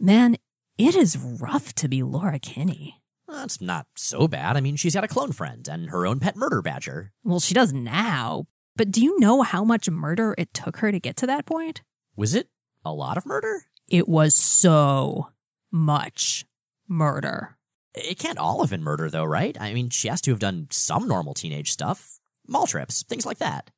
Man, it is rough to be Laura Kinney. That's not so bad. I mean, she's got a clone friend and her own pet murder badger. Well, she does now. But do you know how much murder it took her to get to that point? Was it a lot of murder? It was so much murder. It can't all have been murder, though, right? I mean, she has to have done some normal teenage stuff. Mall trips, things like that.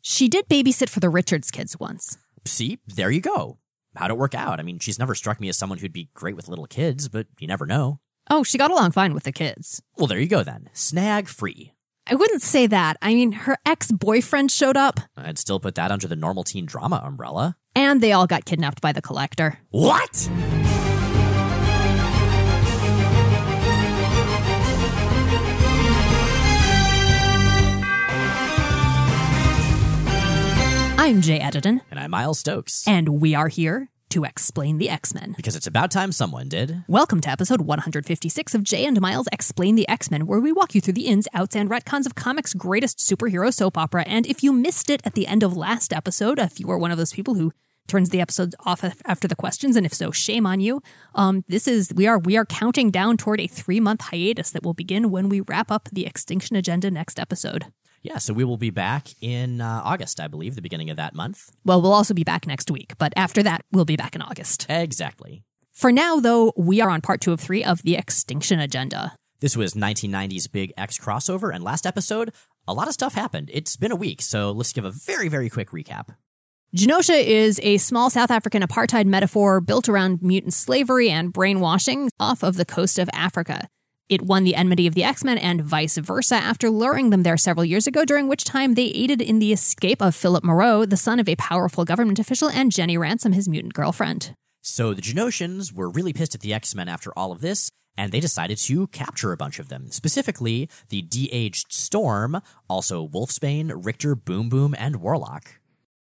She did babysit for the Richards kids once. See, there you go. How'd it work out? I mean, she's never struck me as someone who'd be great with little kids, but you never know. Oh, she got along fine with the kids. Well, there you go then. Snag free. I wouldn't say that. I mean, her ex boyfriend showed up, I'd still put that under the normal teen drama umbrella. and they all got kidnapped by the collector. What? I'm Jay Edidin, And I'm Miles Stokes. and we are here to explain the X Men. Because it's about time someone did. Welcome to episode 156 of Jay and Miles Explain the X Men, where we walk you through the ins, outs, and retcons of comics' greatest superhero soap opera. And if you missed it at the end of last episode, if you were one of those people who turns the episodes off after the questions, and if so, shame on you. Um, this is we are we are counting down toward a three month hiatus that will begin when we wrap up the X-Tinction Agenda next episode. Yeah, so we will be back in uh, August, I believe, the beginning of that month. Well, we'll also be back next week, but after that, we'll be back in August. Exactly. For now, though, we are on part two of three of the X-Tinction Agenda. This was 1990's big X crossover, and last episode, a lot of stuff happened. It's been a week, so let's give a very, very quick recap. Genosha is a small South African apartheid metaphor built around mutant slavery and brainwashing off of the coast of Africa. It won the enmity of the X Men and vice versa after luring them there several years ago, during which time they aided in the escape of Philip Moreau, the son of a powerful government official, and Jenny Ransom, his mutant girlfriend. So the Genoshans were really pissed at the X Men after all of this, and they decided to capture a bunch of them. Specifically, the de aged Storm, also Wolfsbane, Rictor, Boom Boom, and Warlock.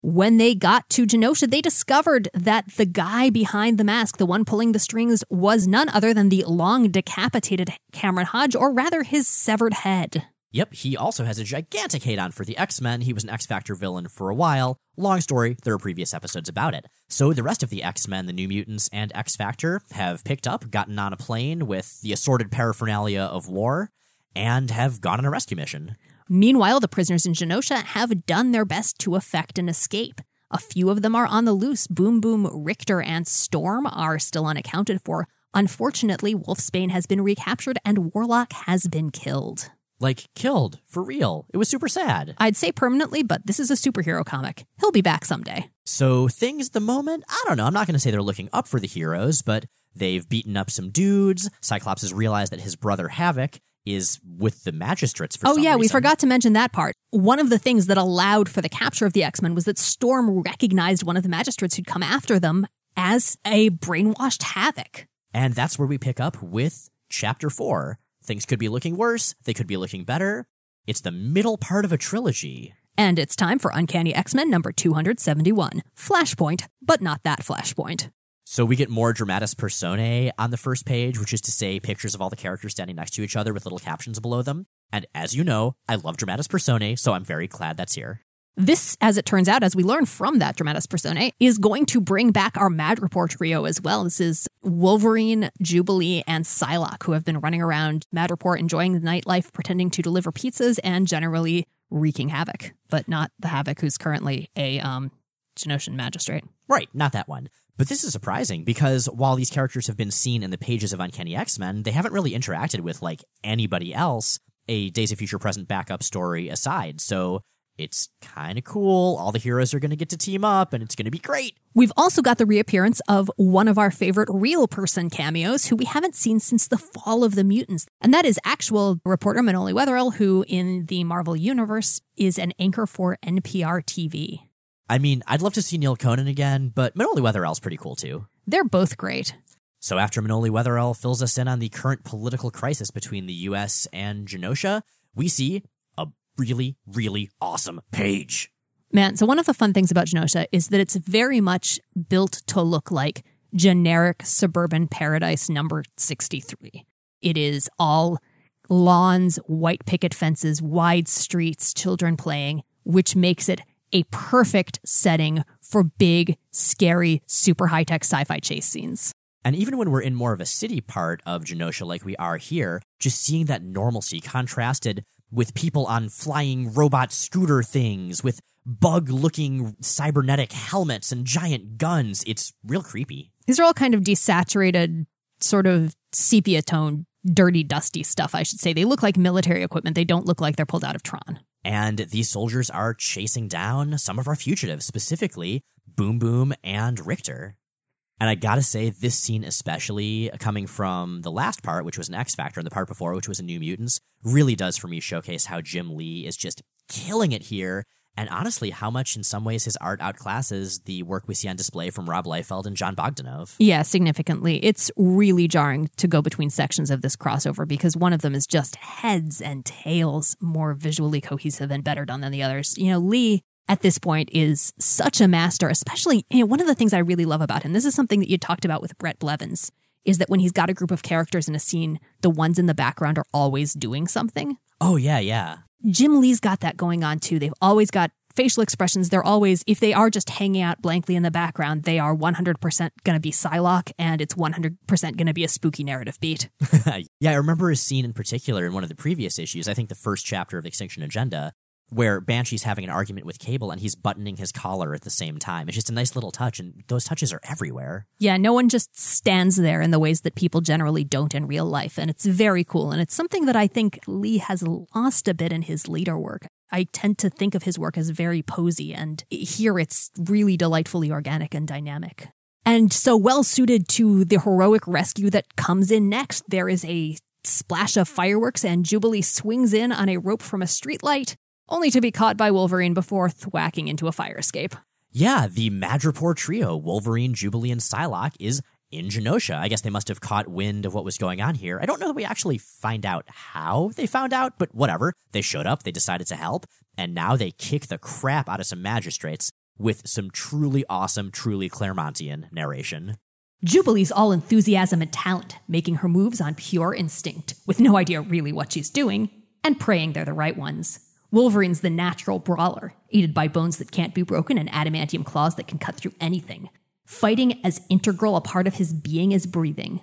When they got to Genosha, they discovered that the guy behind the mask, the one pulling the strings, was none other than the long decapitated Cameron Hodge, or rather his severed head. Yep, he also has a gigantic hate on for the X Men. He was an X Factor villain for a while. Long story, there are previous episodes about it. So the rest of the X Men, the New Mutants, and X Factor have picked up, gotten on a plane with the assorted paraphernalia of war, and have gone on a rescue mission. Meanwhile, the prisoners in Genosha have done their best to effect an escape. A few of them are on the loose. Boom Boom, Rictor, and Storm are still unaccounted for. Unfortunately, Wolfsbane has been recaptured and Warlock has been killed. Like, killed, for real. It was super sad. I'd say permanently, but this is a superhero comic. He'll be back someday. So things at the moment, I don't know. I'm not going to say they're looking up for the heroes, but they've beaten up some dudes. Cyclops has realized that his brother Havoc is with the magistrates for Oh, yeah, we forgot to mention that part. One of the things that allowed for the capture of the X Men was that Storm recognized one of the magistrates who'd come after them as a brainwashed Havoc. And that's where we pick up with chapter four. Things could be looking worse, they could be looking better. It's the middle part of a trilogy. And it's time for Uncanny X Men number 271 Flashpoint, but not that Flashpoint. So we get more dramatis personae on the first page, which is to say pictures of all the characters standing next to each other with little captions below them. And as you know, I love dramatis personae, so I'm very glad that's here. This, as it turns out, as we learn from that Dramatis Personae, is going to bring back our Madripoor trio as well. This is Wolverine, Jubilee, and Psylocke, who have been running around Madripoor enjoying the nightlife, pretending to deliver pizzas, and generally wreaking havoc, but not the havoc who's currently a um, Genoshan magistrate. Right, not that one. But this is surprising because while these characters have been seen in the pages of Uncanny X Men, they haven't really interacted with like anybody else, a Days of Future Present backup story aside. So it's kind of cool. All the heroes are going to get to team up and it's going to be great. We've also got the reappearance of one of our favorite real person cameos who we haven't seen since the fall of the mutants. And that is actual reporter Manoli Wetherell, who in the Marvel Universe is an anchor for NPR TV. I mean, I'd love to see Neal Conan again, but Manoli Wetherell's pretty cool too. They're both great. So after Manoli Wetherell fills us in on the current political crisis between the US and Genosha, we see a really, really awesome page. Man, so one of the fun things about Genosha is that it's very much built to look like generic suburban paradise number 63. It is all lawns, white picket fences, wide streets, children playing, which makes it a perfect setting for big, scary, super high tech sci fi chase scenes. And even when we're in more of a city part of Genosha like we are here, just seeing that normalcy contrasted with people on flying robot scooter things, with bug looking cybernetic helmets and giant guns, it's real creepy. These are all kind of desaturated, sort of sepia tone, dirty, dusty stuff, I should say. They look like military equipment. They don't look like they're pulled out of Tron. And these soldiers are chasing down some of our fugitives, specifically Boom Boom and Rictor. And I gotta say, this scene, especially coming from the last part, which was an X Factor, and the part before, which was a New Mutants, really does for me showcase how Jim Lee is just killing it here. And honestly, how much in some ways his art outclasses the work we see on display from Rob Liefeld and Jon Bogdanove. Yeah, significantly. It's really jarring to go between sections of this crossover because one of them is just heads and tails more visually cohesive and better done than the others. You know, Lee at this point is such a master, especially, you know, one of the things I really love about him, this is something that you talked about with Bret Blevins, is that when he's got a group of characters in a scene, the ones in the background are always doing something. Oh, yeah, yeah. Jim Lee's got that going on too. They've always got facial expressions. They're always, if they are just hanging out blankly in the background, they are 100% going to be Psylocke and it's 100% going to be a spooky narrative beat. yeah, I remember a scene in particular in one of the previous issues, I think the first chapter of X-Tinction Agenda, where Banshee's having an argument with Cable and he's buttoning his collar at the same time. It's just a nice little touch, and those touches are everywhere. Yeah, no one just stands there in the ways that people generally don't in real life, and it's very cool. And it's something that I think Lee has lost a bit in his later work. I tend to think of his work as very posy, and here it's really delightfully organic and dynamic. And so well suited to the heroic rescue that comes in next. There is a splash of fireworks, and Jubilee swings in on a rope from a streetlight only to be caught by Wolverine before thwacking into a fire escape. Yeah, the Madripoor trio, Wolverine, Jubilee, and Psylocke, is in Genosha. I guess they must have caught wind of what was going on here. I don't know that we actually find out how they found out, but whatever. They showed up, they decided to help, and now they kick the crap out of some magistrates with some truly awesome, truly Claremontian narration. Jubilee's all enthusiasm and talent, making her moves on pure instinct, with no idea really what she's doing, and praying they're the right ones. Wolverine's the natural brawler, aided by bones that can't be broken and adamantium claws that can cut through anything, fighting as integral a part of his being as breathing.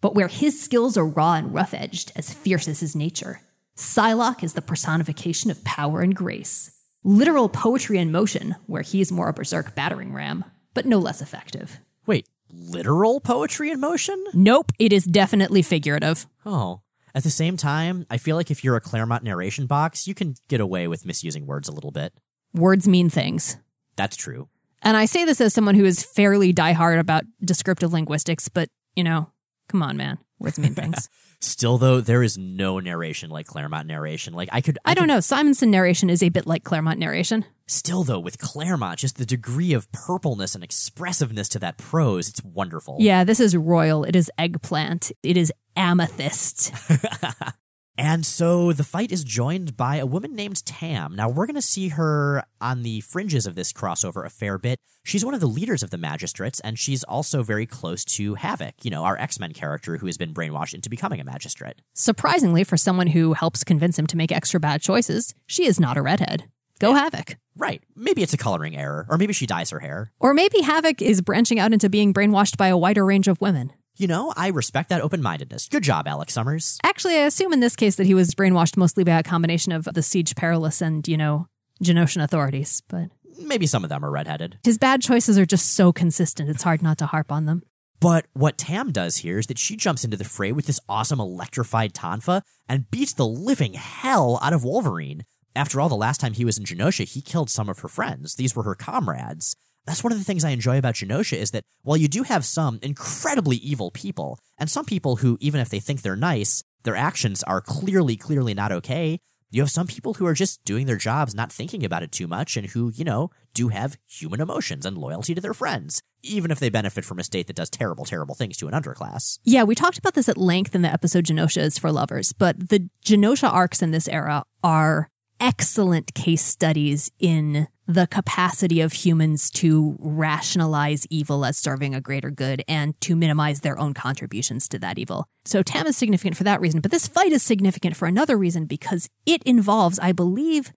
But where his skills are raw and rough edged, as fierce as his nature, Psylocke is the personification of power and grace. Literal poetry in motion, where he is more a berserk battering ram, but no less effective. Wait, literal poetry in motion? Nope, it is definitely figurative. Oh. At the same time, I feel like if you're a Claremont narration box, you can get away with misusing words a little bit. Words mean things. That's true. And I say this as someone who is fairly diehard about descriptive linguistics, but, you know, come on, man. Words mean things. Still, though, there is no narration like Claremont narration. Like I could, I, I don't could- know. Simonson narration is a bit like Claremont narration. Still, though, with Claremont, just the degree of purpleness and expressiveness to that prose, it's wonderful. Yeah, this is royal. It is eggplant. It is amethyst. And so the fight is joined by a woman named Tam. Now, we're going to see her on the fringes of this crossover a fair bit. She's one of the leaders of the magistrates, and she's also very close to Havoc, you know, our X Men character who has been brainwashed into becoming a magistrate. Surprisingly, for someone who helps convince him to make extra bad choices, she is not a redhead. Go Havoc. Right. Maybe it's a coloring error, or maybe she dyes her hair. Or maybe Havoc is branching out into being brainwashed by a wider range of women. You know, I respect that open mindedness. Good job, Alex Summers. Actually, I assume in this case that he was brainwashed mostly by a combination of the Siege Perilous and, you know, Genoshan authorities, but Maybe some of them are redheaded. his bad choices are just so consistent, it's hard not to harp on them. But what Tam does here is that she jumps into the fray with this awesome electrified Tonfa and beats the living hell out of Wolverine. After all, the last time he was in Genosha, he killed some of her friends. These were her comrades. That's one of the things I enjoy about Genosha is that while you do have some incredibly evil people, and some people who, even if they think they're nice, their actions are clearly, clearly not okay, you have some people who are just doing their jobs, not thinking about it too much, and who, you know, do have human emotions and loyalty to their friends, even if they benefit from a state that does terrible, terrible things to an underclass. Yeah, we talked about this at length in the episode Genosha is for lovers, but the Genosha arcs in this era are excellent case studies in the capacity of humans to rationalize evil as serving a greater good and to minimize their own contributions to that evil. So Tam is significant for that reason, but this fight is significant for another reason because it involves, I believe,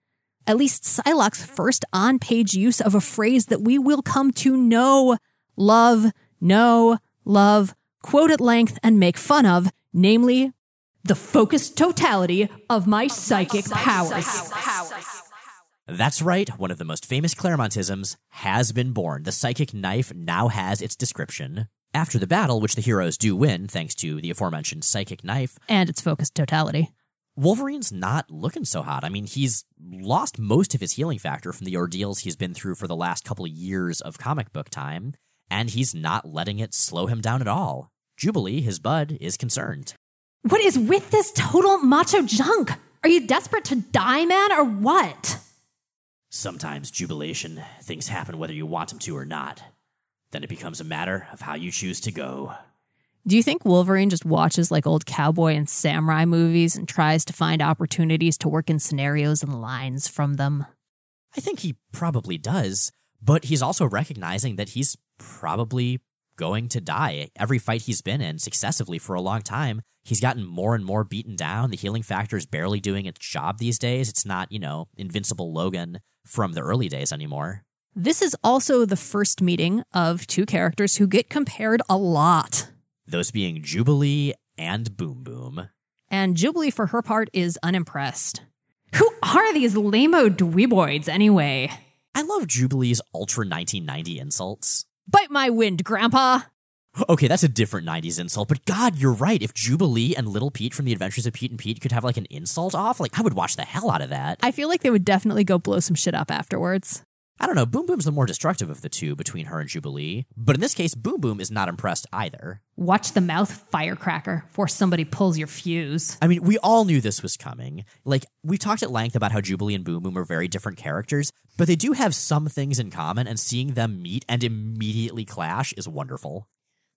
at least Psylocke's first on page use of a phrase that we will come to know, love, know, love quote at length, and make fun of, namely, the focused totality of my psychic powers. That's right, one of the most famous Claremontisms has been born. The psychic knife now has its description. After the battle, which the heroes do win thanks to the aforementioned psychic knife, And its focused totality. Wolverine's not looking so hot. I mean, he's lost most of his healing factor from the ordeals he's been through for the last couple of years of comic book time, and he's not letting it slow him down at all. Jubilee, his bud, is concerned. What is with this total macho junk? Are you desperate to die, man, or what? Sometimes, jubilation, things happen whether you want them to or not. Then it becomes a matter of how you choose to go. Do you think Wolverine just watches like old cowboy and samurai movies and tries to find opportunities to work in scenarios and lines from them? I think he probably does, but he's also recognizing that he's probably going to die. Every fight he's been in successively for a long time, he's gotten more and more beaten down. The healing factor is barely doing its job these days. It's not, you know, invincible Logan from the early days anymore. This is also the first meeting of two characters who get compared a lot. Those being Jubilee and Boom Boom. And Jubilee, for her part, is unimpressed. Who are these lame-o dweeboids anyway? I love Jubilee's Ultra 1990 insults. Bite my wind, Grandpa! Okay, that's a different 90s insult, but God, you're right. If Jubilee and Little Pete from The Adventures of Pete and Pete could have like an insult off, like I would watch the hell out of that. I feel like they would definitely go blow some shit up afterwards. I don't know, Boom Boom's the more destructive of the two between her and Jubilee, but in this case, Boom Boom is not impressed either. Watch the mouth firecracker before somebody pulls your fuse. I mean, we all knew this was coming. Like, we talked at length about how Jubilee and Boom Boom are very different characters, but they do have some things in common, and seeing them meet and immediately clash is wonderful.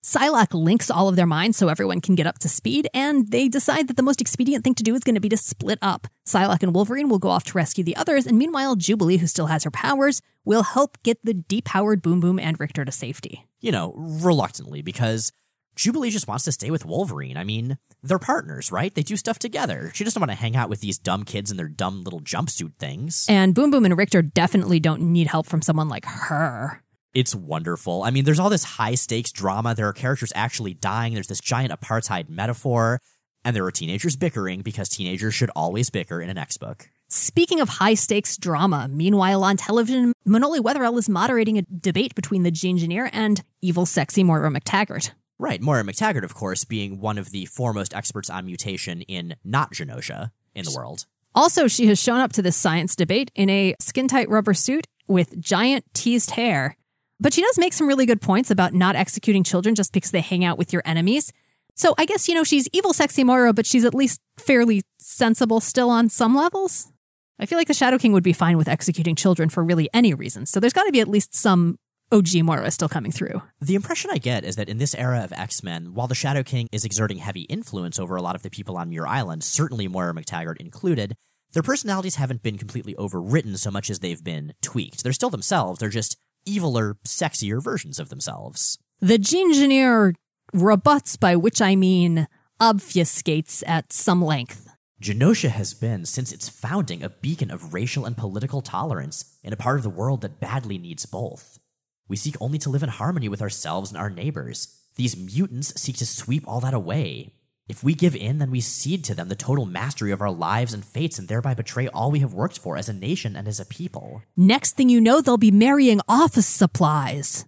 Psylocke links all of their minds so everyone can get up to speed, and they decide that the most expedient thing to do is going to be to split up. Psylocke and Wolverine will go off to rescue the others, and meanwhile, Jubilee, who still has her powers, will help get the depowered Boom Boom and Rictor to safety. You know, reluctantly, because Jubilee just wants to stay with Wolverine. I mean, they're partners, right? They do stuff together. She doesn't want to hang out with these dumb kids and their dumb little jumpsuit things. And Boom Boom and Rictor definitely don't need help from someone like her. It's wonderful. I mean, there's all this high stakes drama. There are characters actually dying. There's this giant apartheid metaphor. And there are teenagers bickering because teenagers should always bicker in an X book. Speaking of high stakes drama, meanwhile on television, Manoli Wetherell is moderating a debate between the Genegineer and evil, sexy Moira McTaggart. Right, Moira McTaggart, of course, being one of the foremost experts on mutation in not Genosha in the world. Also, she has shown up to this science debate in a skin tight rubber suit with giant teased hair. But she does make some really good points about not executing children just because they hang out with your enemies. So I guess, you know, she's evil, sexy Moira, but she's at least fairly sensible still on some levels. I feel like the Shadow King would be fine with executing children for really any reason. So there's got to be at least some OG Moira still coming through. The impression I get is that in this era of X Men, while the Shadow King is exerting heavy influence over a lot of the people on Muir Island, certainly Moira McTaggart included, their personalities haven't been completely overwritten so much as they've been tweaked. They're still themselves, they're just eviler, sexier versions of themselves. The Genegineer rebuts, by which I mean obfuscates at some length. Genosha has been, since its founding, a beacon of racial and political tolerance in a part of the world that badly needs both. We seek only to live in harmony with ourselves and our neighbors. These mutants seek to sweep all that away. If we give in, then we cede to them the total mastery of our lives and fates and thereby betray all we have worked for as a nation and as a people. Next thing you know, they'll be marrying office supplies.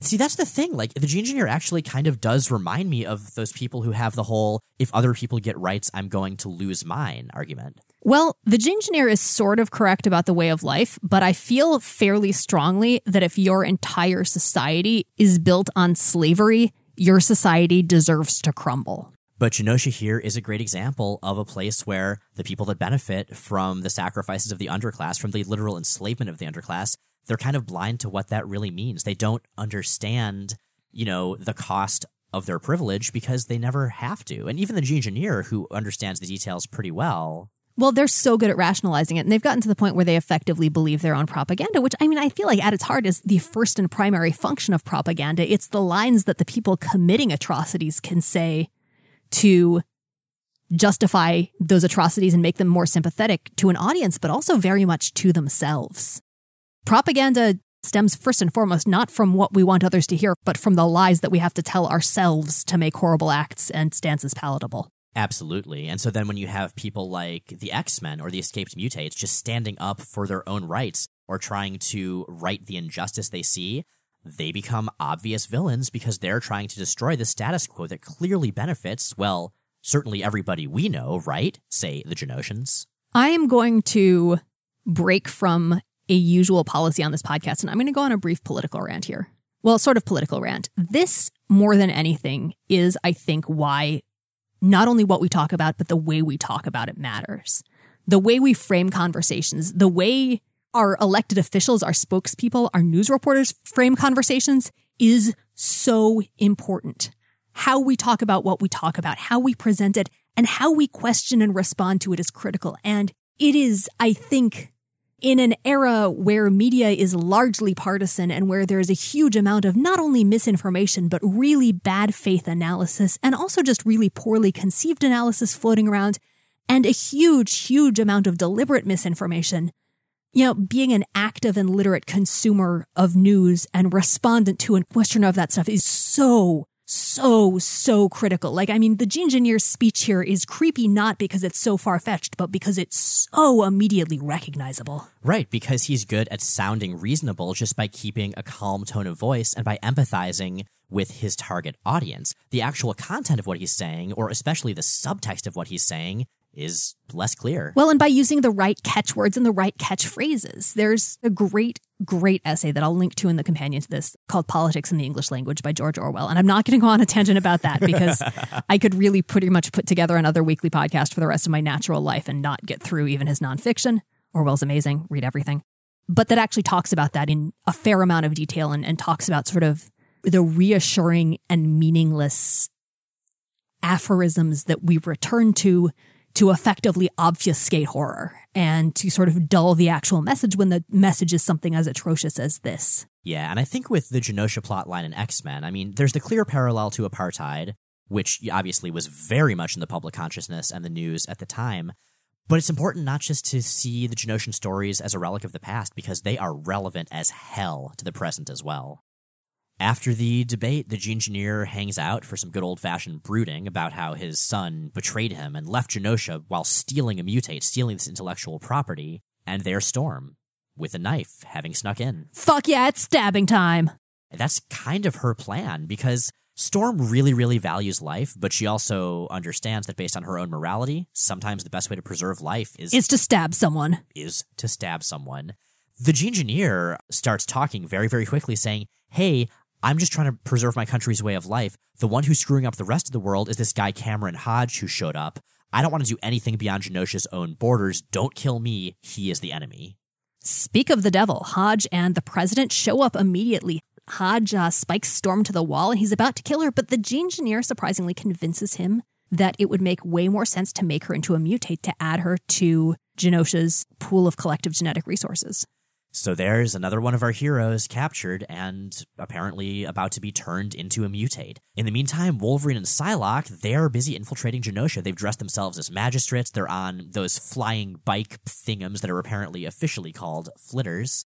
See, that's the thing. Like, the Genegineer actually kind of does remind me of those people who have the whole, if other people get rights, I'm going to lose mine argument. Well, the Genegineer is sort of correct about the way of life, but I feel fairly strongly that if your entire society is built on slavery, your society deserves to crumble. But Genosha here is a great example of a place where the people that benefit from the sacrifices of the underclass, from the literal enslavement of the underclass, they're kind of blind to what that really means. They don't understand, you know, the cost of their privilege because they never have to. And even the Genegineer, who understands the details pretty well, Well, they're so good at rationalizing it, and they've gotten to the point where they effectively believe their own propaganda, which I mean, I feel like at its heart is the first and primary function of propaganda. It's the lines that the people committing atrocities can say to justify those atrocities and make them more sympathetic to an audience, but also very much to themselves. Propaganda stems first and foremost not from what we want others to hear, but from the lies that we have to tell ourselves to make horrible acts and stances palatable. Absolutely. And so then when you have people like the X Men or the escaped mutates just standing up for their own rights or trying to right the injustice they see, they become obvious villains because they're trying to destroy the status quo that clearly benefits, well, certainly everybody we know, right? Say the Genoshans. I am going to break from a usual policy on this podcast, and I'm going to go on a brief political rant here. Well, sort of political rant. This, more than anything, is, I think, why not only what we talk about, but the way we talk about it matters. The way we frame conversations, the way our elected officials, our spokespeople, our news reporters frame conversations is so important. How we talk about what we talk about, how we present it, and how we question and respond to it is critical. And it is, I think, in an era where media is largely partisan and where there is a huge amount of not only misinformation, but really bad faith analysis and also just really poorly conceived analysis floating around and a huge, huge amount of deliberate misinformation, you know, being an active and literate consumer of news and respondent to and questioner of that stuff is so so, so critical. Like, I mean, the Genegineer's speech here is creepy not because it's so far fetched, but because it's so immediately recognizable. Right, because he's good at sounding reasonable just by keeping a calm tone of voice and by empathizing with his target audience. The actual content of what he's saying, or especially the subtext of what he's saying, is less clear. Well, and by using the right catchwords and the right catchphrases. There's a great, great essay that I'll link to in the companion to this called Politics in the English Language by George Orwell. And I'm not going to go on a tangent about that because I could really pretty much put together another weekly podcast for the rest of my natural life and not get through even his nonfiction. Orwell's amazing, read everything. But that actually talks about that in a fair amount of detail and, and talks about sort of the reassuring and meaningless aphorisms that we return to to effectively obfuscate horror and to sort of dull the actual message when the message is something as atrocious as this. Yeah, and I think with the Genosha plotline in X Men, I mean, there's the clear parallel to apartheid, which obviously was very much in the public consciousness and the news at the time. But it's important not just to see the Genoshan stories as a relic of the past, because they are relevant as hell to the present as well. After the debate, the Genegineer hangs out for some good old fashioned brooding about how his son betrayed him and left Genosha while stealing a mutate, stealing this intellectual property, and there's Storm, with a knife, having snuck in. Fuck yeah, it's stabbing time. That's kind of her plan because Storm really, really values life, but she also understands that based on her own morality, sometimes the best way to preserve life is Is to stab someone. is to stab someone. The Genegineer starts talking very, very quickly, saying, Hey, I'm just trying to preserve my country's way of life. The one who's screwing up the rest of the world is this guy Cameron Hodge who showed up. I don't want to do anything beyond Genosha's own borders. Don't kill me. He is the enemy. Speak of the devil, Hodge and the president show up immediately. Hodge uh, spikes Storm to the wall and he's about to kill her, but the Genegineer surprisingly convinces him that it would make way more sense to make her into a mutate to add her to Genosha's pool of collective genetic resources. So there's another one of our heroes captured and apparently about to be turned into a mutate. In the meantime, Wolverine and Psylocke, they're busy infiltrating Genosha. They've dressed themselves as magistrates. They're on those flying bike thingums that are apparently officially called flitters.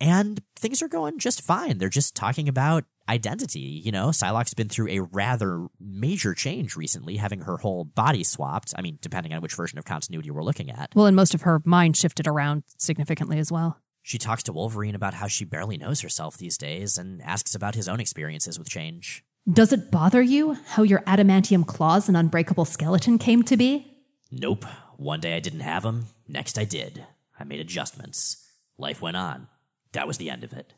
And things are going just fine. They're just talking about identity. You know, Psylocke's been through a rather major change recently, having her whole body swapped. I mean, depending on which version of continuity we're looking at. Well, and most of her mind shifted around significantly as well. She talks to Wolverine about how she barely knows herself these days and asks about his own experiences with change. Does it bother you how your adamantium claws and unbreakable skeleton came to be? Nope. One day I didn't have them, next I did. I made adjustments. Life went on. That was the end of it.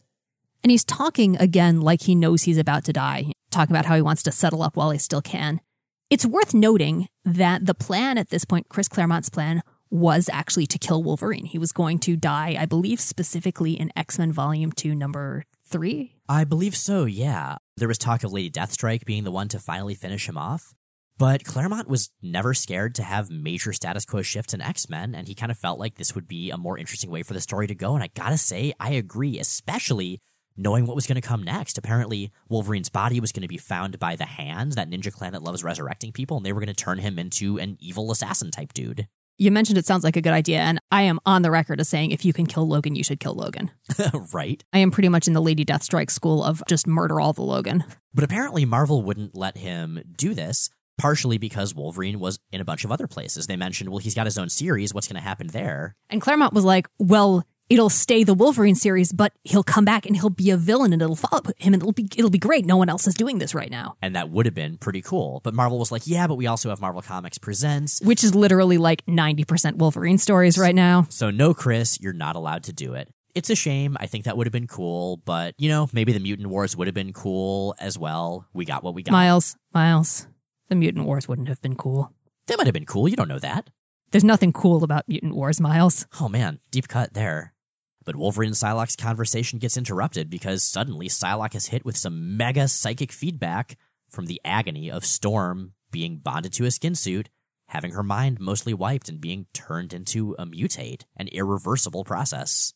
And he's talking again like he knows he's about to die, talking about how he wants to settle up while he still can. It's worth noting that the plan at this point, Chris Claremont's plan, was actually to kill Wolverine. He was going to die, I believe, specifically in X Men Volume 2, number 3. I believe so, yeah. There was talk of Lady Deathstrike being the one to finally finish him off. But Claremont was never scared to have major status quo shifts in X Men, and he kind of felt like this would be a more interesting way for the story to go. And I gotta say, I agree, especially knowing what was to come next. Apparently, Wolverine's body was to be found by the Hand, that ninja clan that loves resurrecting people, and they were to turn him into an evil assassin type dude. You mentioned it sounds like a good idea, and I am on the record as saying if you can kill Logan, you should kill Logan. right? I am pretty much in the Lady Deathstrike school of just murder all the Logan. But apparently, Marvel wouldn't let him do this, partially because Wolverine was in a bunch of other places. They mentioned, well, he's got his own series. What's going to happen there? And Claremont was like, well, it'll stay the Wolverine series, but he'll come back and he'll be a villain and it'll follow him and it'll be it'll be great. No one else is doing this right now. And that would have been pretty cool. But Marvel was like, yeah, but we also have Marvel Comics Presents. Which is literally like 90% Wolverine stories right now. So no, Chris, you're not allowed to do it. It's a shame. I think that would have been cool, but you know, maybe the Mutant Wars would have been cool as well. We got what we got. Miles, Miles, the Mutant Wars wouldn't have been cool. They might have been cool. You don't know that. There's nothing cool about Mutant Wars, Miles. Oh man, deep cut there. But Wolverine and Psylocke's conversation gets interrupted because suddenly Psylocke is hit with some mega psychic feedback from the agony of Storm being bonded to a skin suit, having her mind mostly wiped, and being turned into a mutate, an irreversible process.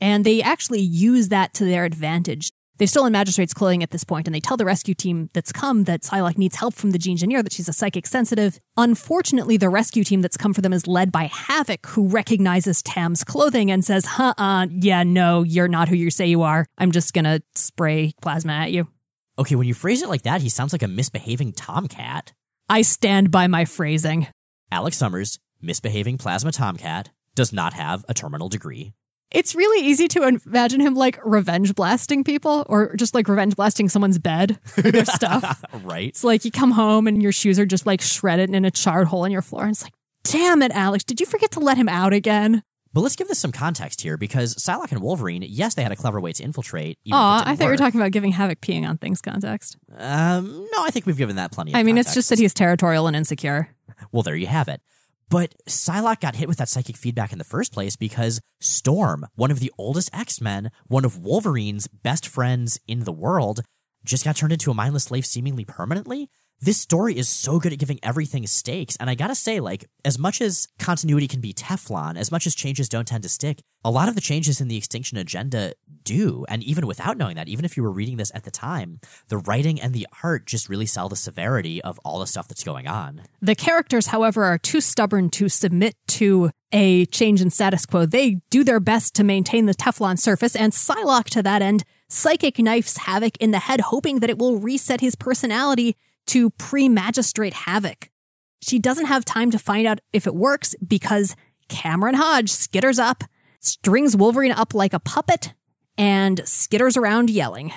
And they actually use that to their advantage. They're still in Magistrate's clothing at this point, and they tell the rescue team that's come that Psylocke needs help from the Gene Engineer, that she's a psychic sensitive. Unfortunately, the rescue team that's come for them is led by Havoc, who recognizes Tam's clothing and says, huh, uh, yeah, no, you're not who you say you are. I'm just gonna spray plasma at you. Okay, when you phrase it like that, he sounds like a misbehaving tomcat. I stand by my phrasing. Alex Summers, misbehaving plasma tomcat, does not have a terminal degree. It's really easy to imagine him like revenge blasting people or just like revenge blasting someone's bed or their stuff. right. It's like you come home and your shoes are just like shredded in a charred hole in your floor. And it's like, damn it, Alex, did you forget to let him out again? But let's give this some context here because Psylocke and Wolverine, yes, they had a clever way to infiltrate. Oh, I thought you were talking about giving Havoc peeing on things context. Um, no, I think we've given that plenty I mean, context. it's just that he's territorial and insecure. Well, there you have it. But Psylocke got hit with that psychic feedback in the first place because Storm, one of the oldest X Men, one of Wolverine's best friends in the world, just got turned into a mindless slave seemingly permanently. This story is so good at giving everything stakes. And I gotta say, like, as much as continuity can be Teflon, as much as changes don't tend to stick, a lot of the changes in the X-Tinction Agenda do. And even without knowing that, even if you were reading this at the time, the writing and the art just really sell the severity of all the stuff that's going on. The characters, however, are too stubborn to submit to a change in status quo. They do their best to maintain the Teflon surface, and Psylocke, to that end, psychic knifes Havoc in the head, hoping that it will reset his personality to pre magistrate Havoc. She doesn't have time to find out if it works because Cameron Hodge skitters up, strings Wolverine up like a puppet, and skitters around yelling.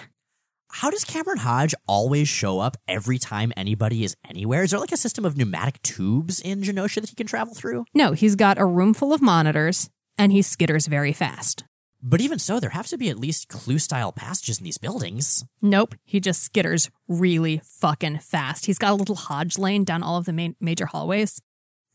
How does Cameron Hodge always show up every time anybody is anywhere? Is there like a system of pneumatic tubes in Genosha that he can travel through? No, he's got a room full of monitors, and he skitters very fast. But even so, there have to be at least clue style passages in these buildings. Nope, he just skitters really fucking fast. He's got a little Hodge lane down all of the main major hallways.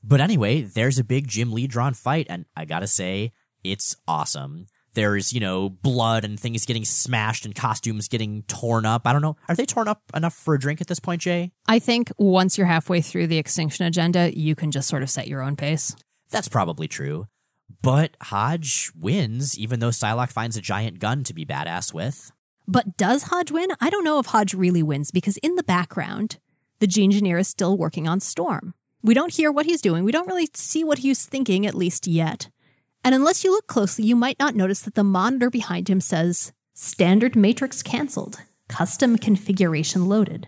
But anyway, there's a big Jim Lee drawn fight, and I gotta say, it's awesome. There's, you know, blood and things getting smashed and costumes getting torn up. I don't know. Are they torn up enough for a drink at this point, Jay? I think once you're halfway through the X-tinction agenda, you can just sort of set your own pace. That's probably true. But Hodge wins, even though Psylocke finds a giant gun to be badass with. But does Hodge win? I don't know if Hodge really wins because in the background, the Gene Engineer is still working on Storm. We don't hear what he's doing. We don't really see what he's thinking, at least yet. And unless you look closely, you might not notice that the monitor behind him says Standard Matrix cancelled, custom configuration loaded,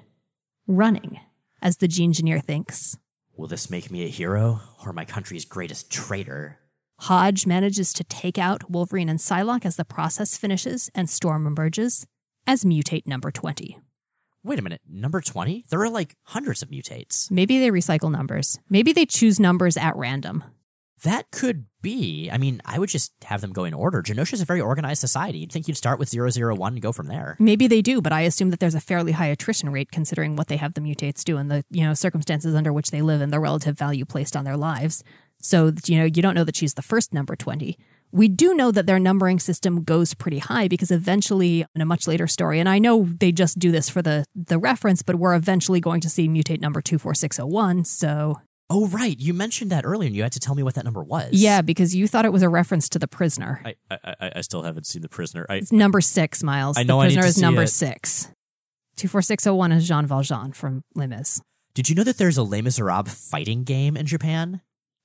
running, as the Gene Engineer thinks. Will this make me a hero or my country's greatest traitor? Hodge manages to take out Wolverine and Psylocke as the process finishes and Storm emerges as mutate number 20. Wait a minute, number 20? There are like hundreds of mutates. Maybe they recycle numbers. Maybe they choose numbers at random. That could be. I mean, I would just have them go in order. Genosha's a very organized society. You'd think you'd start with 001 and go from there. Maybe they do, but I assume that there's a fairly high attrition rate considering what they have the mutates do and the, you know, circumstances under which they live and the relative value placed on their lives. So, you know, you don't know that she's the first number 20. We do know that their numbering system goes pretty high because eventually in a much later story, and I know they just do this for the the reference, but we're eventually going to see mutate number 24601, so Oh, right. You mentioned that earlier and you had to tell me what that number was. Yeah, because you thought it was a reference to the prisoner. I I, I still haven't seen the prisoner. I, it's number six, Miles. I know the prisoner I need to is number it. six. 24601 is Jean Valjean from Les Mis. Did you know that there's a Les Miserables fighting game in Japan?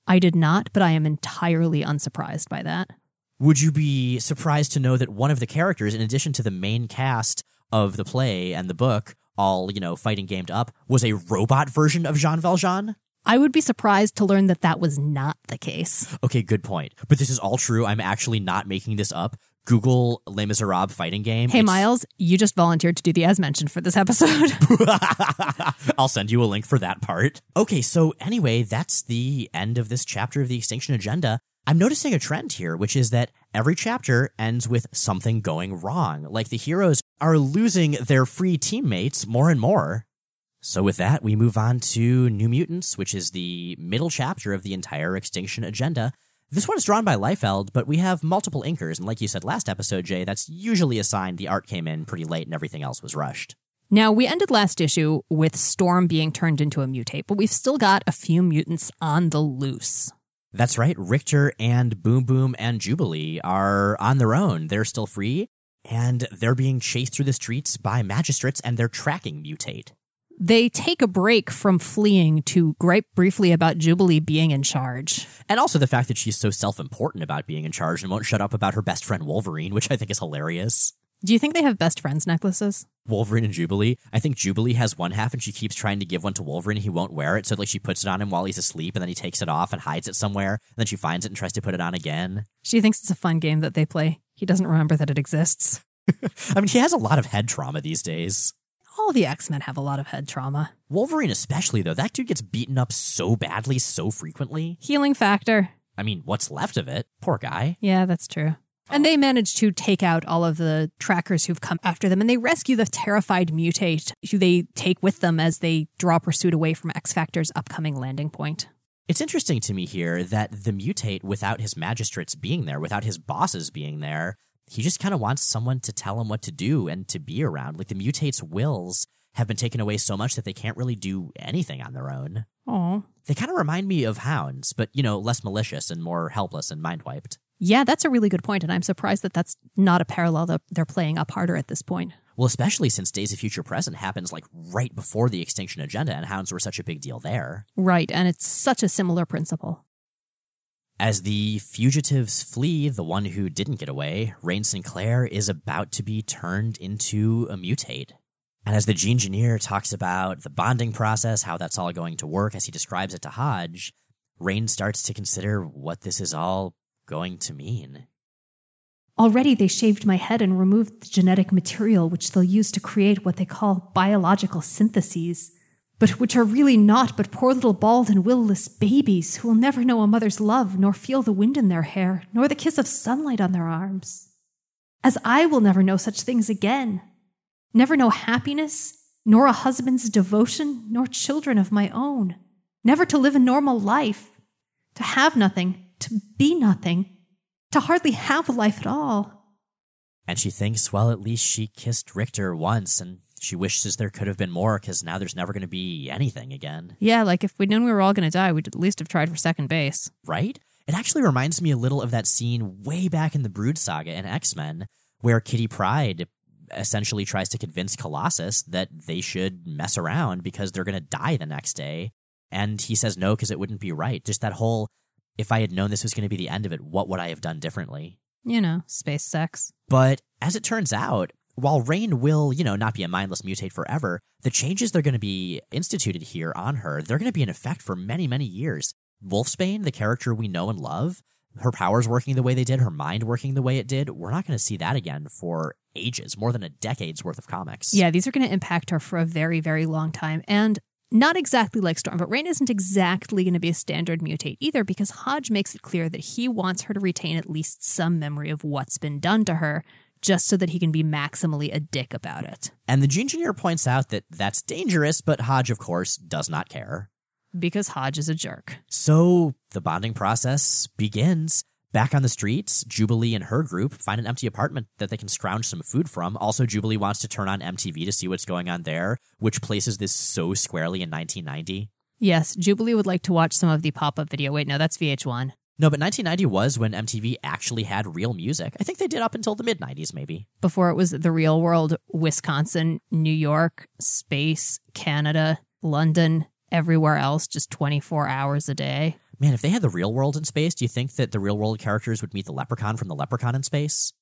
I did not, but I am entirely unsurprised by that. Would you be surprised to know that one of the characters, in addition to the main cast of the play and the book, all, you know, fighting gamed up, was a robot version of Jean Valjean? I would be surprised to learn that that was not the case. Okay, good point. But this is all true. I'm actually not making this up. Google Les Miserables fighting game. Hey, It's- Miles, you just volunteered to do the as mentioned for this episode. I'll send you a link for that part. Okay, so anyway, that's the end of this chapter of the X-Tinction Agenda. I'm noticing a trend here, which is that every chapter ends with something going wrong. Like the heroes are losing their free teammates more and more. So, with that, we move on to New Mutants, which is the middle chapter of the entire X-Tinction Agenda. This one is drawn by Liefeld, but we have multiple inkers, and like you said last episode, Jay, that's usually a sign the art came in pretty late and everything else was rushed. now, we ended last issue with Storm being turned into a mutate, but we've still got a few mutants on the loose. That's right. Rictor and Boom Boom and Jubilee are on their own. They're still free, and they're being chased through the streets by magistrates, and they're tracking Mutate. They take a break from fleeing to gripe briefly about Jubilee being in charge. And also the fact that she's so self important about being in charge and won't shut up about her best friend Wolverine, which I think is hilarious. Do you think they have best friends necklaces? Wolverine and Jubilee. I think Jubilee has one half and she keeps trying to give one to Wolverine he won't wear it. So like she puts it on him while he's asleep and then he takes it off and hides it somewhere. And then she finds it and tries to put it on again. She thinks it's a fun game that they play. He doesn't remember that it exists. I mean, he has a lot of head trauma these days. All the X Men have a lot of head trauma. Wolverine, especially, though, that dude gets beaten up so badly, so frequently. Healing factor. I mean, what's left of it? Poor guy. Yeah, that's true. And they manage to take out all of the trackers who've come after them, and they rescue the terrified mutate who they take with them as they draw pursuit away from X Factor's upcoming landing point. It's interesting to me here that the mutate, without his magistrates being there, without his bosses being there, he just kind of wants someone to tell him what to do and to be around. Like the mutate's wills have been taken away so much that they can't really do anything on their own. Oh. They kind of remind me of hounds, but, you know, less malicious and more helpless and mind wiped. Yeah, that's a really good point, and I'm surprised that that's not a parallel that they're playing up harder at this point. Well, especially since Days of Future Present happens like right before the X-Tinction Agenda, and hounds were such a big deal there. Right, and it's such a similar principle. As the fugitives flee, the one who didn't get away, Rahne Sinclair is about to be turned into a mutate. And as the Gene Engineer talks about the bonding process, how that's all going to work, as he describes it to Hodge, Rahne starts to consider what this is all going to mean. Already they shaved my head and removed the genetic material which they'll use to create what they call biological syntheses, but which are really not but poor little bald and will-less babies who will never know a mother's love, nor feel the wind in their hair, nor the kiss of sunlight on their arms. As I will never know such things again, never know happiness, nor a husband's devotion, nor children of my own, never to live a normal life, to have nothing, to be nothing, to hardly have a life at all. And she thinks, well, at least she kissed Rictor once, and she wishes there could have been more because now there's never going to be anything again. Yeah, like if we'd known we were all going to die, we'd at least have tried for second base. right? It actually reminds me a little of that scene way back in the Brood saga in X Men, where Kitty Pryde essentially tries to convince Colossus that they should mess around because they're going to die the next day. And he says no because it wouldn't be right. Just that whole, if I had known this was going to be the end of it, what would I have done differently? You know, space sex. But as it turns out, while Rahne will, you know, not be a mindless mutate forever, the changes they're going to be instituted here on her, they're going to be in effect for many, many years. Wolfsbane, the character we know and love, her powers working the way they did, her mind working the way it did, we're not going to see that again for ages, more than a decade's worth of comics. Yeah, these are going to impact her for a very, very long time. And not exactly like Storm, but Rahne isn't exactly going to be a standard mutate either because Hodge makes it clear that he wants her to retain at least some memory of what's been done to her just so that he can be maximally a dick about it. And the engineer points out that that's dangerous, but Hodge, of course, does not care. Because Hodge is a jerk. So the bonding process begins. Back on the streets, Jubilee and her group find an empty apartment that they can scrounge some food from. Also, Jubilee wants to turn on MTV to see what's going on there, which places this so squarely in 1990. Yes, Jubilee would like to watch some of the pop up video. Wait, no, that's VH1. No, but 1990 was when MTV actually had real music. I think they did up until the mid 90s, maybe. Before it was the real world, Wisconsin, New York, space, Canada, London, everywhere else, just 24 hours a day. Man, if they had the real world in space, do you think that the real world characters would meet the leprechaun from the leprechaun in space?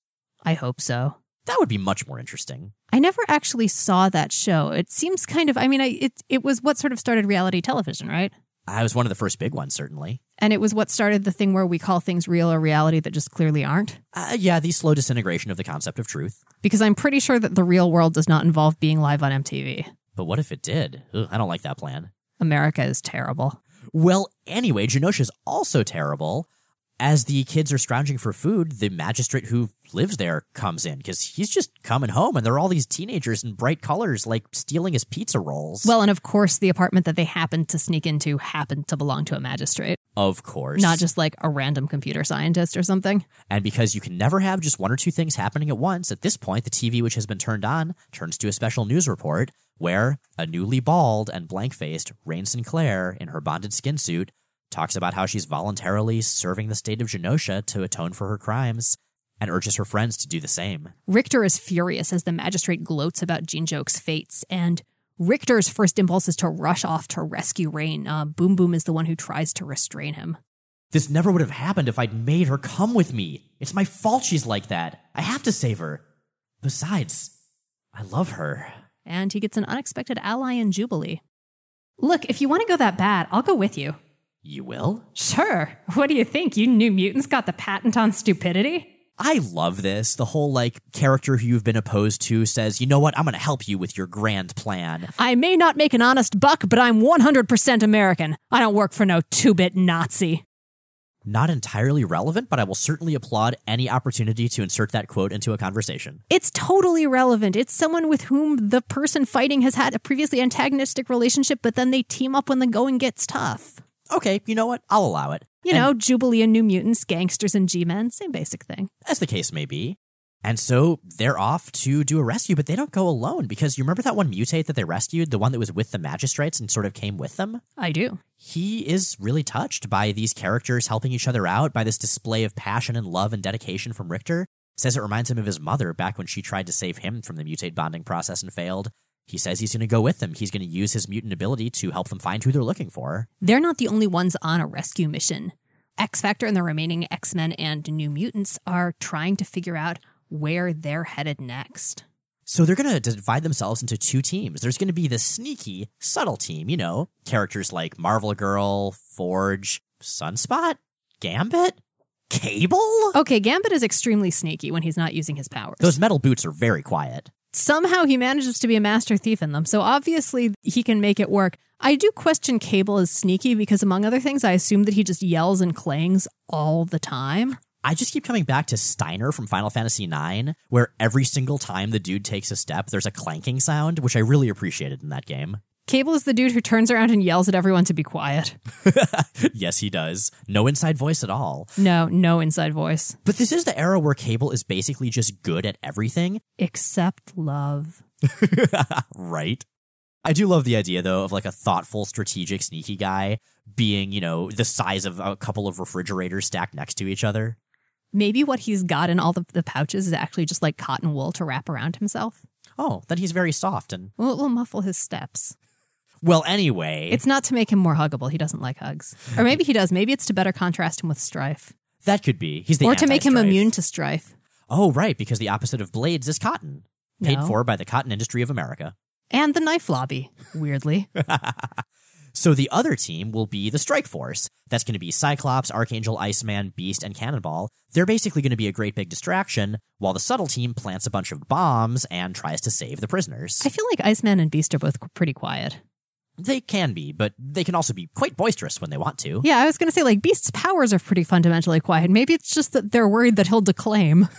I hope so. That would be much more interesting. I never actually saw that show. It seems kind of, I mean, I, it, it was what sort of started reality television, right? I was one of the first big ones, certainly. And it was what started the thing where we call things real or reality that just clearly aren't. Uh, yeah, the slow disintegration of the concept of truth. Because I'm pretty sure that the real world does not involve being live on MTV. But what if it did? Ugh, I don't like that plan. America is terrible. Well, anyway, Genosha's also terrible. As the kids are scrounging for food, the magistrate who lives there comes in because he's just coming home and there are all these teenagers in bright colors like stealing his pizza rolls. Well, and of course, the apartment that they happened to sneak into happened to belong to a magistrate, of course. not just like a random computer scientist or something. And because you can never have just one or two things happening at once, at this point, the TV which has been turned on turns to a special news report where a newly bald and blank faced Rahne Sinclair in her bonded skin suit talks about how she's voluntarily serving the state of Genosha to atone for her crimes and urges her friends to do the same. Rictor is furious as the magistrate gloats about Jinjoke's fates, and Rictor's first impulse is to rush off to rescue Rahne. Uh, Boom Boom is the one who tries to restrain him. This never would have happened if I'd made her come with me. It's my fault she's like that. I have to save her. Besides, I love her. And he gets an unexpected ally in Jubilee. Look, if you want to go that bad, I'll go with you. You will? Sure. What do you think? You new mutants got the patent on stupidity? I love this. The whole like character who you've been opposed to says, "You know what? I'm going to help you with your grand plan." I may not make an honest buck, but I'm 100% American. I don't work for no two bit Nazi. Not entirely relevant, but I will certainly applaud any opportunity to insert that quote into a conversation. It's totally relevant. It's someone with whom the person fighting has had a previously antagonistic relationship, but then they team up when the going gets tough. Okay, you know what? I'll allow it. You And know, Jubilee and New Mutants, gangsters and G Men, same basic thing. as the case may be. And so they're off to do a rescue, but they don't go alone because you remember that one mutate that they rescued, the one that was with the magistrates and sort of came with them? I do. He is really touched by these characters helping each other out, by this display of passion and love and dedication from Rictor. Says it reminds him of his mother back when she tried to save him from the mutate bonding process and failed. He says he's going to go with them. He's going to use his mutant ability to help them find who they're looking for. They're not the only ones on a rescue mission. X Factor and the remaining X Men and New Mutants are trying to figure out where they're headed next. So they're going to divide themselves into two teams. There's going to be the sneaky, subtle team, you know, characters like Marvel Girl, Forge, Sunspot, Gambit, Cable. Okay, Gambit is extremely sneaky when he's not using his powers. Those metal boots are very quiet. Somehow he manages to be a master thief in them, so obviously he can make it work. I do question Cable as sneaky because, among other things, I assume that he just yells and clangs all the time. I just keep coming back to Steiner from Final Fantasy IX, where every single time the dude takes a step, there's a clanking sound, which I really appreciated in that game. Cable is the dude who turns around and yells at everyone to be quiet. yes, he does. No inside voice at all. No, no inside voice. But this is the era where Cable is basically just good at everything, Except love. right? I do love the idea though of like a thoughtful, strategic, sneaky guy being, you know, the size of a couple of refrigerators stacked next to each other. Maybe what he's got in all the, the pouches is actually just like cotton wool to wrap around himself. Oh, then he's very soft and Well, it will muffle his steps. Well. Anyway, It's not to make him more huggable. He doesn't like hugs. Or maybe he does. Maybe it's to better contrast him with strife. that could be. He's the or to make him immune to strife. Oh, right, because the opposite of blades is cotton, paid No. for by the cotton industry of America. And the knife lobby, weirdly. So the other team will be the Strike Force. That's going to be Cyclops, Archangel, Iceman, Beast, and Cannonball. They're basically going to be a great big distraction, while the subtle team plants a bunch of bombs and tries to save the prisoners. I feel like Iceman and Beast are both pretty quiet. They can be, but they can also be quite boisterous when they want to. Yeah, I was going to say, like, Beast's powers are pretty fundamentally quiet. Maybe it's just that they're worried that he'll declaim.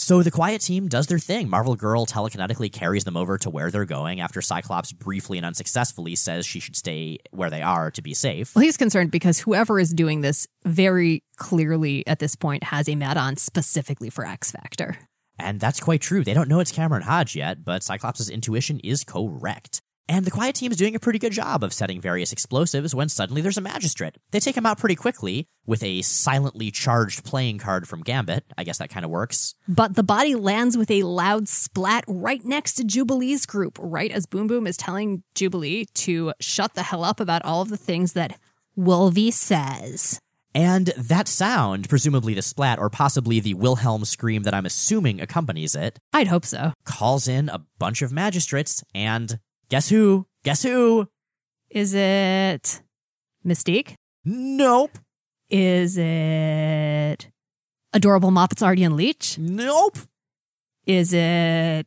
So the quiet team does their thing. Marvel Girl telekinetically carries them over to where they're going after Cyclops briefly and unsuccessfully says she should stay where they are to be safe. Well, he's concerned because whoever is doing this very clearly at this point has a mat on specifically for X Factor. And that's quite true. They don't know it's Cameron Hodge yet, but Cyclops' intuition is correct. And the Quiet Team is doing a pretty good job of setting various explosives when suddenly there's a magistrate. They take him out pretty quickly with a silently charged playing card from Gambit. I guess that kind of works. But the body lands with a loud splat right next to Jubilee's group, right as Boom Boom is telling Jubilee to shut the hell up about all of the things that Wolvie says. And that sound, presumably the splat or possibly the Wilhelm scream that I'm assuming accompanies it, I'd hope so. calls in a bunch of magistrates and guess who? Guess who? Is it Mystique? Nope. Is it Adorable Moppet's Artie and Leech? Nope. Is it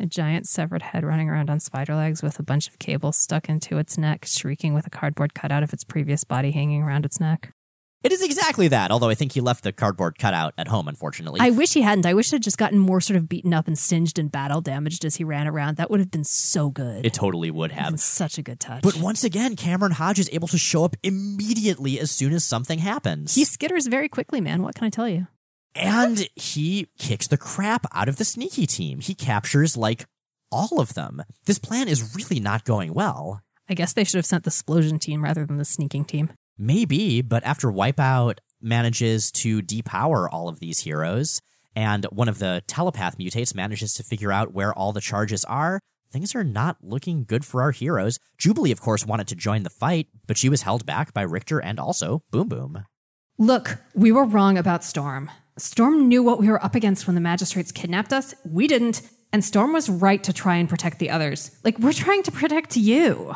a giant severed head running around on spider legs with a bunch of cables stuck into its neck, shrieking with a cardboard cutout of its previous body hanging around its neck? It is exactly that, although I think he left the cardboard cutout at home, unfortunately. I wish he hadn't. I wish it had just gotten more sort of beaten up and singed and battle damaged as he ran around. That would have been so good. it totally would have. Been such a good touch. But once again, Cameron Hodge is able to show up immediately as soon as something happens. he skitters very quickly, man. What can I tell you? and he kicks the crap out of the sneaky team. He captures like all of them. This plan is really not going well. I guess they should have sent the explosion team rather than the sneaking team. Maybe, but after Wipeout manages to depower all of these heroes, and one of the telepath mutates manages to figure out where all the charges are, things are not looking good for our heroes. Jubilee, of course, wanted to join the fight, but she was held back by Rictor and also Boom Boom. Look, we were wrong about Storm. Storm knew what we were up against when the magistrates kidnapped us. We didn't. And Storm was right to try and protect the others. Like, we're trying to protect you.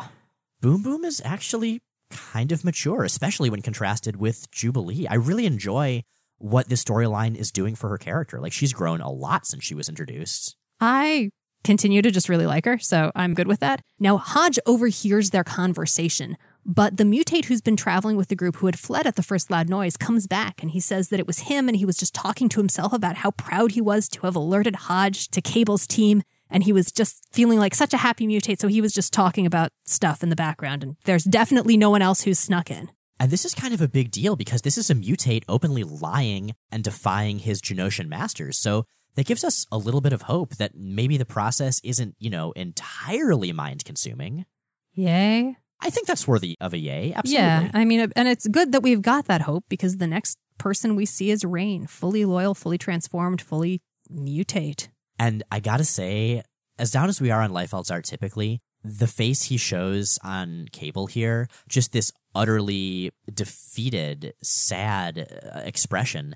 Boom Boom is actually kind of mature, especially when contrasted with Jubilee. I really enjoy what this storyline is doing for her character. Like, she's grown a lot since she was introduced. I continue to just really like her, so I'm good with that. Now, Hodge overhears their conversation, but the mutate who's been traveling with the group who had fled at the first loud noise comes back and he says that it was him and he was just talking to himself about how proud he was to have alerted Hodge to Cable's team. And he was just feeling like such a happy mutate, so he was just talking about stuff in the background. And there's definitely no one else who's snuck in. And this is kind of a big deal because this is a mutate openly lying and defying his Genoshan masters. So that gives us a little bit of hope that maybe the process isn't, you know, entirely mind consuming. Yay. I think that's worthy of a yay. Absolutely. Yeah, I mean, and it's good that we've got that hope because the next person we see is Rahne, fully loyal, fully transformed, fully mutate. And I gotta say, as down as we are on Liefeld's art typically, the face he shows on Cable here, just this utterly defeated, sad uh, expression,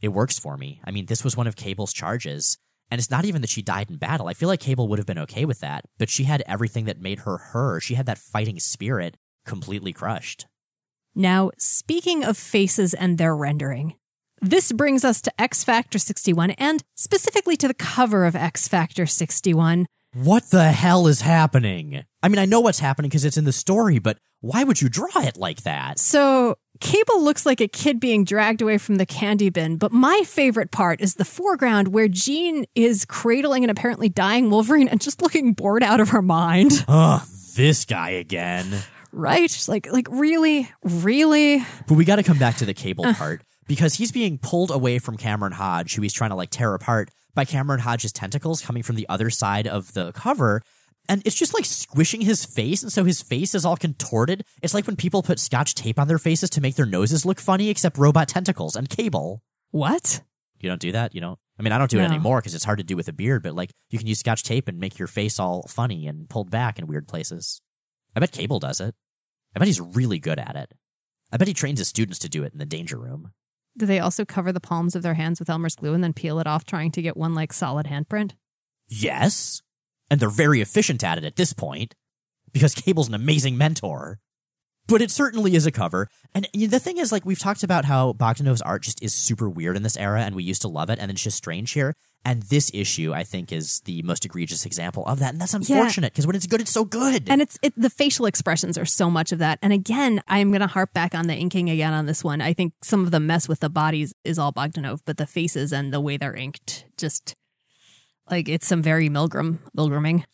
it works for me. I mean, this was one of Cable's charges. And it's not even that she died in battle. I feel like Cable would have been okay with that, but she had everything that made her her. She had that fighting spirit completely crushed. Now, speaking of faces and their rendering, this brings us to X Factor 61 and specifically to the cover of X Factor 61. What the hell is happening? I mean, I know what's happening because it's in the story, but why would you draw it like that? So, Cable looks like a kid being dragged away from the candy bin, but my favorite part is the foreground where Jean is cradling an apparently dying Wolverine and just looking bored out of her mind. Ugh, this guy again. Right? Just Like, like really, really. But we got to come back to the cable uh, part because he's being pulled away from Cameron Hodge, who he's trying to like tear apart by Cameron Hodge's tentacles coming from the other side of the cover. And it's just like squishing his face, and so his face is all contorted. It's like when people put scotch tape on their faces to make their noses look funny, except robot tentacles and cable. What? You don't do that, you don't? I mean, I don't do it anymore because it's hard to do with a beard, but like you can use scotch tape and make your face all funny and pulled back in weird places. I bet Cable does it. I bet he's really good at it. I bet he trains his students to do it in the danger room. Do they also cover the palms of their hands with Elmer's glue and then peel it off, trying to get one like solid handprint? Yes. And they're very efficient at it at this point because Cable's an amazing mentor. But it certainly is a cover. And you know, the thing is, like, we've talked about how Bogdanove's art just is super weird in this era, and we used to love it, and then it's just strange here. And this issue, I think, is the most egregious example of that. And that's unfortunate because when it's good, it's so good. And it's it, the facial expressions are so much of that. And again, I'm going to harp back on the inking again on this one. I think some of the mess with the bodies is all Bogdanov, but the faces and the way they're inked, just like it's some very Milgrom Milgroming.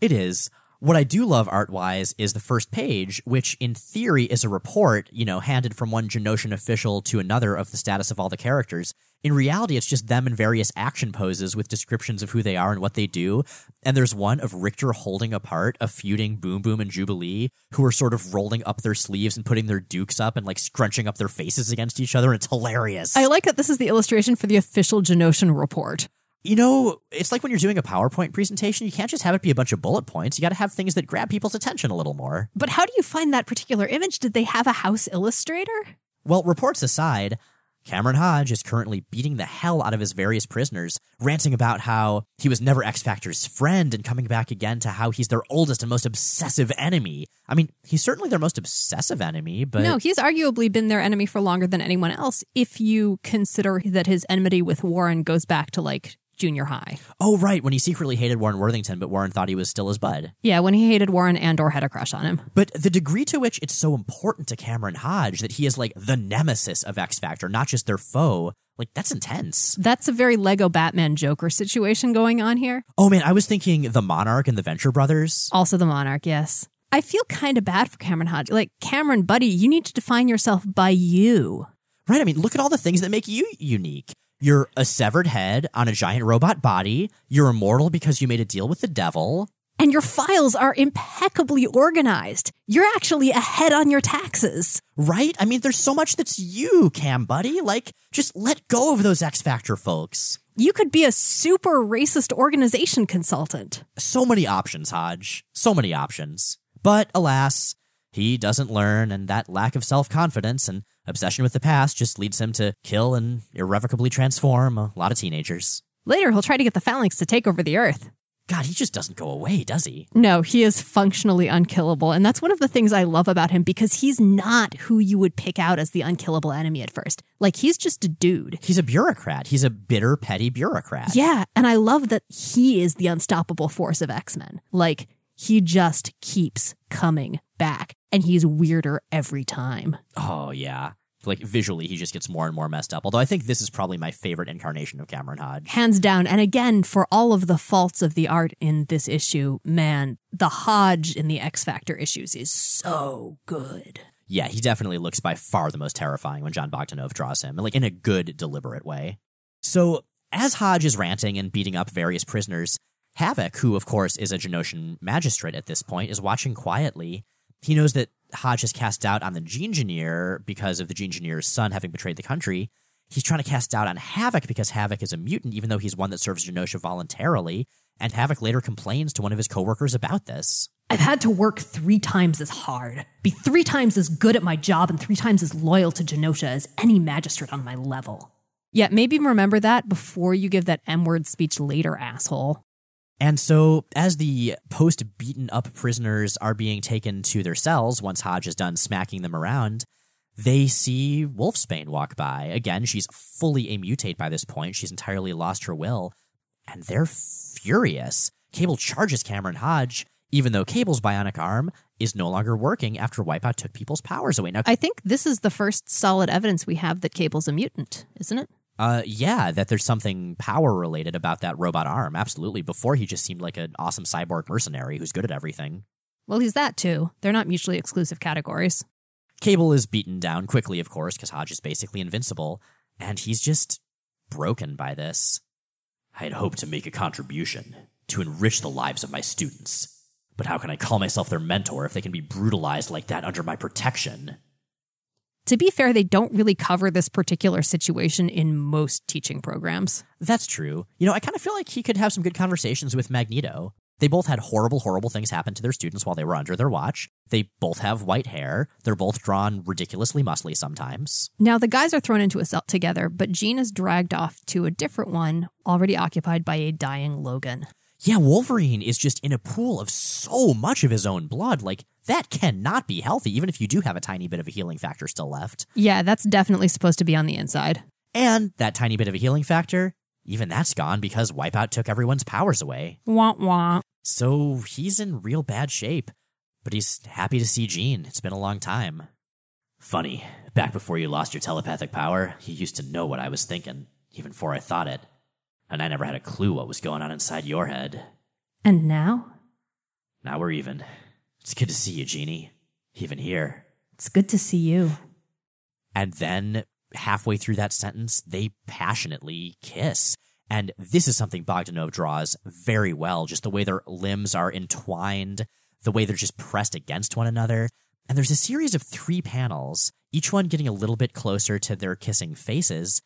It is. What I do love art wise is the first page, which in theory is a report, you know, handed from one Genoshan official to another of the status of all the characters. In reality, it's just them in various action poses with descriptions of who they are and what they do. And there's one of Rictor holding apart a feuding Boom Boom and Jubilee, who are sort of rolling up their sleeves and putting their dukes up and like scrunching up their faces against each other. And it's hilarious. I like that this is the illustration for the official Genoshan report. You know, it's like when you're doing a PowerPoint presentation, you can't just have it be a bunch of bullet points. You got to have things that grab people's attention a little more. But how do you find that particular image? Did they have a house illustrator? Well, reports aside, Cameron Hodge is currently beating the hell out of his various prisoners, ranting about how he was never X Factor's friend and coming back again to how he's their oldest and most obsessive enemy. I mean, he's certainly their most obsessive enemy, but. No, he's arguably been their enemy for longer than anyone else if you consider that his enmity with Warren goes back to like junior high. Oh, right, when he secretly hated Warren Worthington, but Warren thought he was still his bud. Yeah, when he hated Warren and or had a crush on him. But the degree to which it's so important to Cameron Hodge that he is like the nemesis of X Factor, not just their foe, like that's intense. That's a very Lego Batman Joker situation going on here. Oh man, I was thinking the Monarch and the Venture Brothers. Also the Monarch, yes. I feel kind of bad for Cameron Hodge. Like, Cameron, buddy, you need to define yourself by you. Right. I mean, look at all the things that make you unique. You're a severed head on a giant robot body. You're immortal because you made a deal with the devil. And your files are impeccably organized. You're actually ahead on your taxes. Right? I mean, there's so much that's you, Cam Buddy. Like, just let go of those X Factor folks. You could be a super racist organization consultant. So many options, Hodge. So many options. But alas, he doesn't learn, and that lack of self confidence and obsession with the past just leads him to kill and irrevocably transform a lot of teenagers. Later, he'll try to get the phalanx to take over the Earth. God, he just doesn't go away, does he? No, he is functionally unkillable. And that's one of the things I love about him because he's not who you would pick out as the unkillable enemy at first. Like, he's just a dude. He's a bureaucrat. He's a bitter, petty bureaucrat. Yeah. And I love that he is the unstoppable force of X Men. Like, he just keeps coming back and he's weirder every time. Oh, yeah. Like visually, he just gets more and more messed up. Although I think this is probably my favorite incarnation of Cameron Hodge. Hands down. And again, for all of the faults of the art in this issue, man, the Hodge in the X Factor issues is so good. Yeah, he definitely looks by far the most terrifying when Jon Bogdanove draws him, like in a good, deliberate way. So, as Hodge is ranting and beating up various prisoners, Havoc, who of course is a Genoshan magistrate at this point, is watching quietly. He knows that Hodge has cast doubt on the Genegineer because of the Genegineer's son having betrayed the country. He's trying to cast doubt on Havoc because Havoc is a mutant, even though he's one that serves Genosha voluntarily. And Havoc later complains to one of his coworkers about this. I've had to work three times as hard, be three times as good at my job, and three times as loyal to Genosha as any magistrate on my level. Yeah, maybe remember that before you give that M word speech later, asshole. And so, as the post beaten up prisoners are being taken to their cells, once Hodge is done smacking them around, they see Wolfsbane walk by. Again, she's fully a mutate by this point. She's entirely lost her will. And they're furious. Cable charges Cameron Hodge, even though Cable's bionic arm is no longer working after Wipeout took people's powers away. Now, I think this is the first solid evidence we have that Cable's a mutant, isn't it? Uh, yeah, that there's something power related about that robot arm. Absolutely. Before he just seemed like an awesome cyborg mercenary who's good at everything. Well, he's that too. They're not mutually exclusive categories. Cable is beaten down quickly, of course, because Hodge is basically invincible, and he's just broken by this. I had hoped to make a contribution to enrich the lives of my students. But how can I call myself their mentor if they can be brutalized like that under my protection? To be fair, they don't really cover this particular situation in most teaching programs. That's true. You know, I kind of feel like he could have some good conversations with Magneto. They both had horrible, horrible things happen to their students while they were under their watch. They both have white hair. They're both drawn ridiculously muscly sometimes. Now, the guys are thrown into a cell together, but Jean is dragged off to a different one, already occupied by a dying Logan. Yeah, Wolverine is just in a pool of so much of his own blood. Like, that cannot be healthy, even if you do have a tiny bit of a healing factor still left. Yeah, that's definitely supposed to be on the inside. And that tiny bit of a healing factor, even that's gone because Wipeout took everyone's powers away. Wah wah. So he's in real bad shape. But he's happy to see Jean. It's been a long time. Funny, back before you lost your telepathic power, you used to know what I was thinking, even before I thought it. And I never had a clue what was going on inside your head. And now? Now we're even. It's good to see you, Jeannie. Even here. It's good to see you. And then, halfway through that sentence, they passionately kiss. And this is something Bogdanove draws very well, just the way their limbs are entwined, the way they're just pressed against one another. And there's a series of three panels, each one getting a little bit closer to their kissing faces.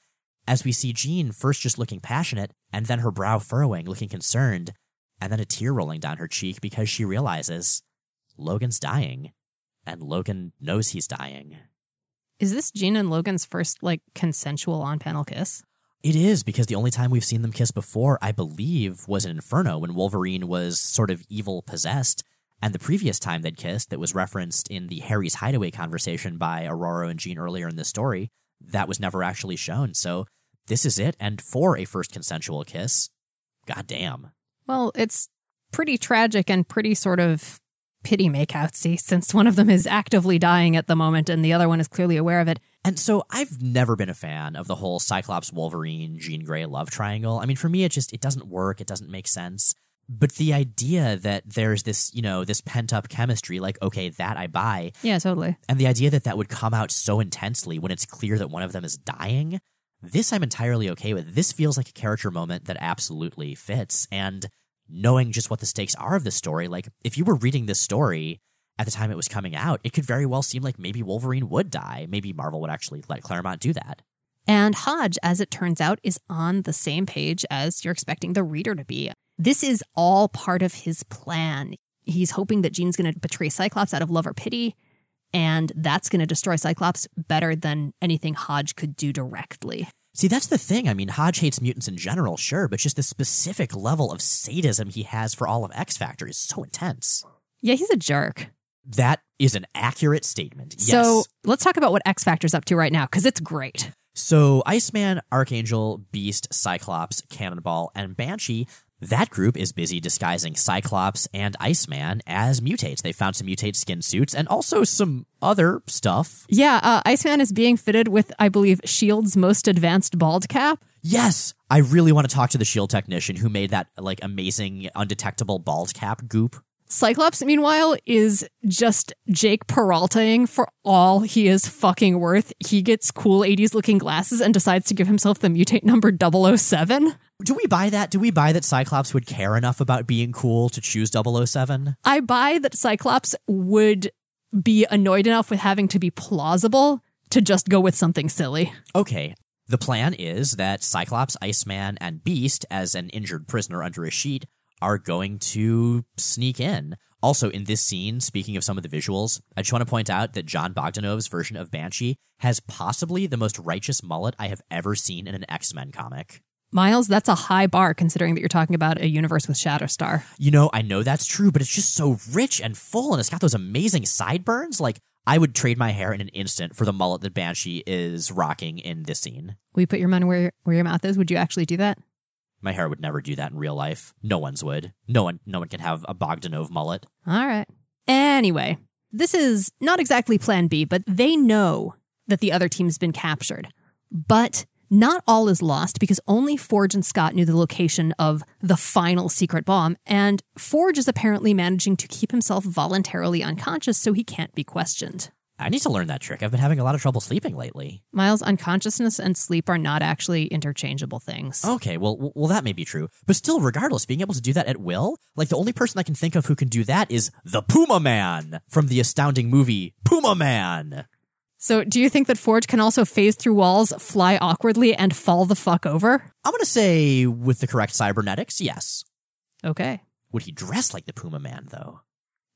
As we see Jean first just looking passionate and then her brow furrowing, looking concerned, and then a tear rolling down her cheek because she realizes Logan's dying and Logan knows he's dying. Is this Jean and Logan's first like consensual on panel kiss? It is because the only time we've seen them kiss before, I believe, was in Inferno when Wolverine was sort of evil possessed. And the previous time they'd kissed, that was referenced in the Harry's Hideaway conversation by Ororo and Jean earlier in the story, that was never actually shown. So this is it. And for a first consensual kiss, goddamn. Well, it's pretty tragic and pretty sort of pity makeoutsy since one of them is actively dying at the moment and the other one is clearly aware of it. And so I've never been a fan of the whole Cyclops Wolverine Jean Grey love triangle. I mean, for me, it just it doesn't work. It doesn't make sense. But the idea that there's this, you know, this pent up chemistry, like, okay, that I buy. Yeah, totally. And the idea that that would come out so intensely when it's clear that one of them is dying, this I'm entirely okay with. This feels like a character moment that absolutely fits. And knowing just what the stakes are of the story, like, if you were reading this story at the time it was coming out, it could very well seem like maybe Wolverine would die. Maybe Marvel would actually let Claremont do that. And Hodge, as it turns out, is on the same page as you're expecting the reader to be. This is all part of his plan. He's hoping that Jean's going to betray Cyclops out of love or pity, and that's going to destroy Cyclops better than anything Hodge could do directly. See, that's the thing. I mean, Hodge hates mutants in general, sure, but just the specific level of sadism he has for all of X Factor is so intense. Yeah, he's a jerk. That is an accurate statement. Yes. So let's talk about what X Factor's up to right now, because it's great. So Iceman, Archangel, Beast, Cyclops, Cannonball, and Banshee. That group is busy disguising Cyclops and Iceman as mutates. They found some mutate skin suits and also some other stuff. Yeah, uh, Iceman is being fitted with, I believe, S.H.I.E.L.D.'s most advanced bald cap. Yes, I really want to talk to the Shield technician who made that like amazing undetectable bald cap goop. Cyclops, meanwhile, is just Jake Peraltaing for all he is fucking worth. He gets cool 80s looking glasses and decides to give himself the mutate number 007. Do we buy that? Do we buy that Cyclops would care enough about being cool to choose 007? I buy that Cyclops would be annoyed enough with having to be plausible to just go with something silly. Okay. The plan is that Cyclops, Iceman, and Beast, as an injured prisoner under a sheet, are going to sneak in. Also, in this scene, speaking of some of the visuals, I just want to point out that Jon Bogdanove's version of Banshee has possibly the most righteous mullet I have ever seen in an X Men comic. Miles, that's a high bar considering that you're talking about a universe with Shatterstar. You know, I know that's true, but it's just so rich and full, and it's got those amazing sideburns. Like, I would trade my hair in an instant for the mullet that Banshee is rocking in this scene. Will you put your money where, where your mouth is? Would you actually do that? My hair would never do that in real life. No one's would. No one no one can have a Bogdanove mullet. All right. Anyway, this is not exactly plan B, but they know that the other team's been captured. But not all is lost because only Forge and Scott knew the location of the final secret bomb, and Forge is apparently managing to keep himself voluntarily unconscious so he can't be questioned. I need to learn that trick. I've been having a lot of trouble sleeping lately. Miles, unconsciousness and sleep are not actually interchangeable things. Okay, well, well, that may be true, but still, regardless, being able to do that at will, like the only person I can think of who can do that is the Puma Man from the astounding movie Puma Man. So, do you think that Forge can also phase through walls, fly awkwardly, and fall the fuck over? I'm gonna say with the correct cybernetics, yes. Okay. Would he dress like the Puma Man though?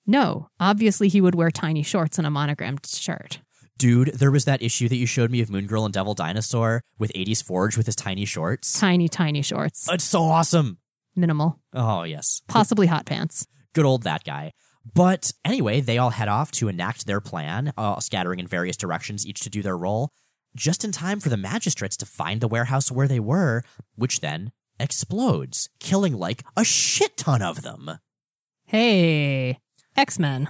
No, obviously he would wear tiny shorts and a monogrammed shirt. Dude, there was that issue that you showed me of Moon Girl and Devil Dinosaur with 80s Forge with his tiny shorts. Tiny, tiny shorts. It's so awesome. Minimal. Oh, yes. Possibly hot pants. Good old that guy. But anyway, they all head off to enact their plan, uh, scattering in various directions, each to do their role, just in time for the magistrates to find the warehouse where they were, which then explodes, killing like a shit ton of them. Hey, X Men.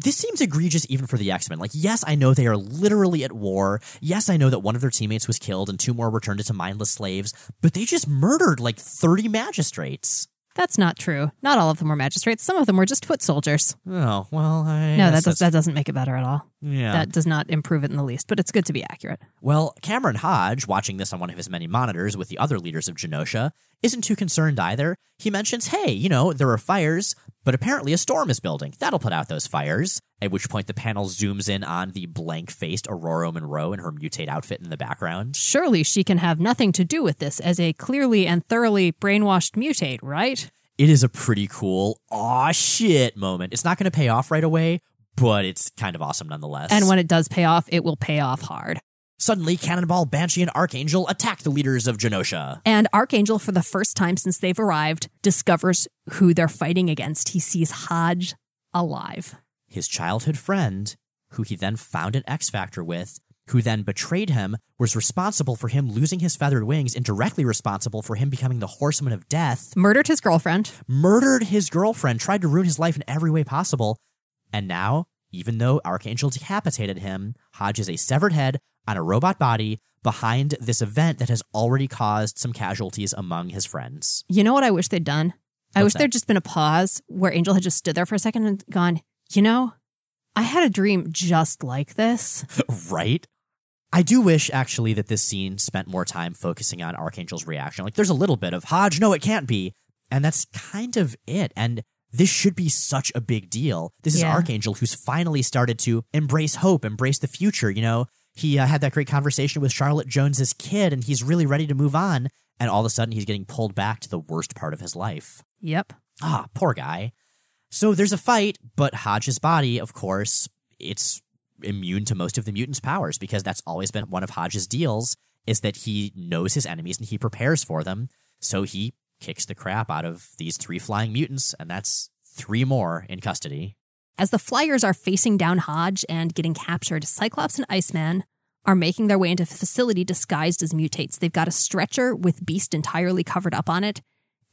This seems egregious even for the X Men. Like, yes, I know they are literally at war. Yes, I know that one of their teammates was killed and two more were turned into mindless slaves, but they just murdered like 30 magistrates. That's not true. Not all of them were magistrates. Some of them were just foot soldiers. Oh, well, I. No, that, does, that doesn't make it better at all. Yeah. That does not improve it in the least, but it's good to be accurate. Well, Cameron Hodge, watching this on one of his many monitors with the other leaders of Genosha, isn't too concerned either. He mentions, hey, you know, there are fires, but apparently a storm is building. That'll put out those fires. At which point the panel zooms in on the blank faced Ororo Munroe in her mutate outfit in the background. Surely she can have nothing to do with this as a clearly and thoroughly brainwashed mutate, right? It is a pretty cool, aw shit moment. It's not going to pay off right away, but it's kind of awesome nonetheless. And when it does pay off, it will pay off hard. Suddenly, Cannonball, Banshee, and Archangel attack the leaders of Genosha. And Archangel, for the first time since they've arrived, discovers who they're fighting against. He sees Hodge alive. His childhood friend, who he then found an X Factor with, who then betrayed him, was responsible for him losing his feathered wings and directly responsible for him becoming the horseman of death, Murdered his girlfriend. murdered his girlfriend, tried to ruin his life in every way possible. And now, even though Archangel decapitated him, Hodge is a severed head on a robot body behind this event that has already caused some casualties among his friends. You know what I wish they'd done? I What's wish that? there'd just been a pause where Angel had just stood there for a second and gone, you know, I had a dream just like this. right? I do wish actually that this scene spent more time focusing on Archangel's reaction. Like there's a little bit of Hodge, no, it can't be. And that's kind of it. And this should be such a big deal. This is Yeah. Archangel who's finally started to embrace hope, embrace the future. You know, he uh, had that great conversation with Charlotte Jones's kid, and he's really ready to move on. And all of a sudden, he's getting pulled back to the worst part of his life. Yep. Ah, poor guy. So there's a fight, but Hodge's body, of course, it's immune to most of the mutant's powers because that's always been one of Hodge's deals is that he knows his enemies and he prepares for them. So he kicks the crap out of these three flying mutants, and that's three more in custody. As the Flyers are facing down Hodge and getting captured, Cyclops and Iceman are making their way into a facility disguised as mutates. They've got a stretcher with Beast entirely covered up on it,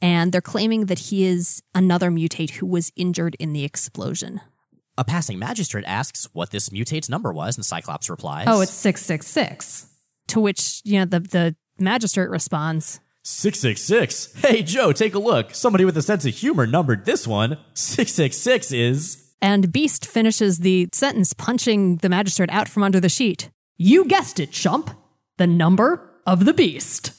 and they're claiming that he is another mutate who was injured in the explosion. A passing magistrate asks what this mutate's number was, and Cyclops replies, Oh, it's 666. To which, you know, the, the magistrate responds, 666. Hey, Joe, take a look. Somebody with a sense of humor numbered this one. 666 is. and Beast finishes the sentence punching the magistrate out from under the sheet. You guessed it, chump. The number of the beast.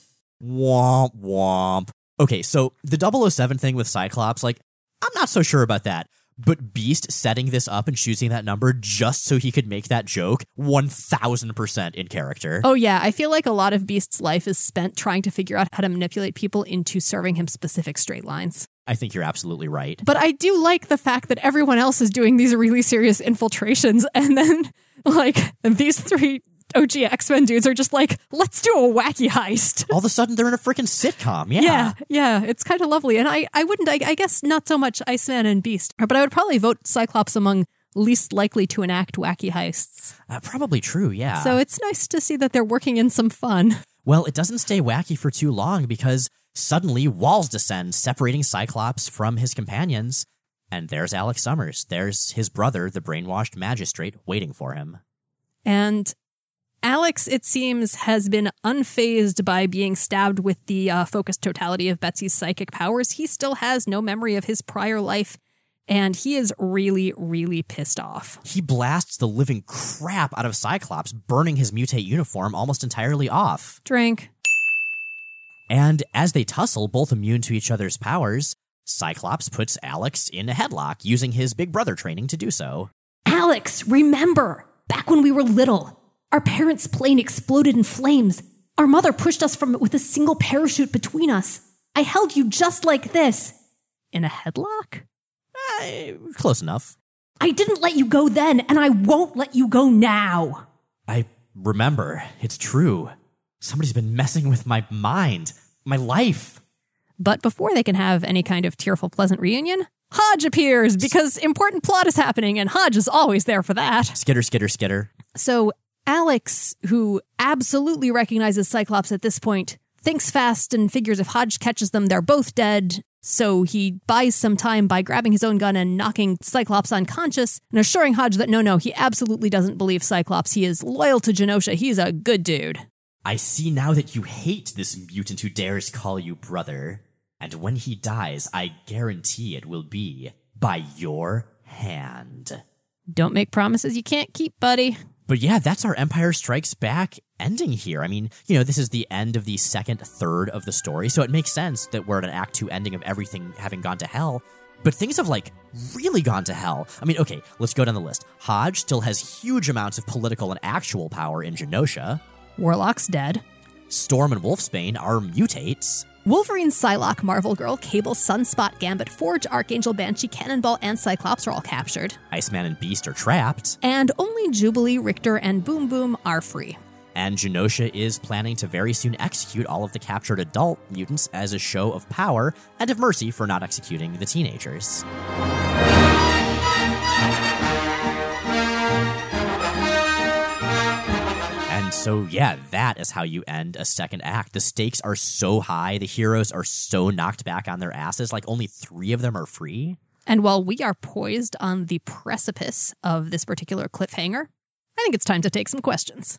Womp womp. Okay, so the 007 thing with Cyclops, like, I'm not so sure about that. But Beast setting this up and choosing that number just so he could make that joke, 1000% in character. Oh, yeah. I feel like a lot of Beast's life is spent trying to figure out how to manipulate people into serving him specific straight lines. I think you're absolutely right. But I do like the fact that everyone else is doing these really serious infiltrations, and then, like, these three OG X Men dudes are just like, let's do a wacky heist. All of a sudden, they're in a freaking sitcom. Yeah. Yeah, yeah, it's kind of lovely. And I, I wouldn't, I, I guess not so much Iceman and Beast, but I would probably vote Cyclops among least likely to enact wacky heists. Uh, probably true, yeah. So it's nice to see that they're working in some fun. Well, it doesn't stay wacky for too long because suddenly walls descend, separating Cyclops from his companions. And there's Alex Summers. There's his brother, the brainwashed magistrate, waiting for him. And Alex, it seems, has been unfazed by being stabbed with the uh, focused totality of Betsy's psychic powers. He still has no memory of his prior life, and he is really, really pissed off. He blasts the living crap out of Cyclops, burning his mutate uniform almost entirely off. Drink. And as they tussle, both immune to each other's powers, Cyclops puts Alex in a headlock, using his big brother training to do so. Alex, remember, back when we were little, our parents' plane exploded in flames. Our mother pushed us from it with a single parachute between us. I held you just like this. In a headlock? Eh, close enough. I didn't let you go then, and I won't let you go now. I remember. It's true. Somebody's been messing with my mind, my life. But before they can have any kind of tearful, pleasant reunion, Hodge appears because important plot is happening, and Hodge is always there for that. Skitter, skitter, skitter. So Alex, who absolutely recognizes Cyclops at this point, thinks fast and figures if Hodge catches them, they're both dead. So he buys some time by grabbing his own gun and knocking Cyclops unconscious and assuring Hodge that no, no, he absolutely doesn't believe Cyclops. He is loyal to Genosha. He's a good dude. I see now that you hate this mutant who dares call you brother. And when he dies, I guarantee it will be by your hand. Don't make promises you can't keep, buddy. But yeah, that's our Empire Strikes Back ending here. I mean, you know, this is the end of the second third of the story, so it makes sense that we're at an Act 2 ending of everything having gone to hell. But things have like really gone to hell. I mean, okay, let's go down the list. Hodge still has huge amounts of political and actual power in Genosha. Warlock's dead. Storm and Wolfsbane are mutates. Wolverine, Psylocke, Marvel Girl, Cable, Sunspot, Gambit, Forge, Archangel, Banshee, Cannonball, and Cyclops are all captured. Iceman and Beast are trapped. And only Jubilee, Rictor, and Boom Boom are free. And Genosha is planning to very soon execute all of the captured adult mutants as a show of power and of mercy for not executing the teenagers. So, yeah, that is how you end a second act. The stakes are so high, the heroes are so knocked back on their asses, like only three of them are free. And while we are poised on the precipice of this particular cliffhanger, I think it's time to take some questions.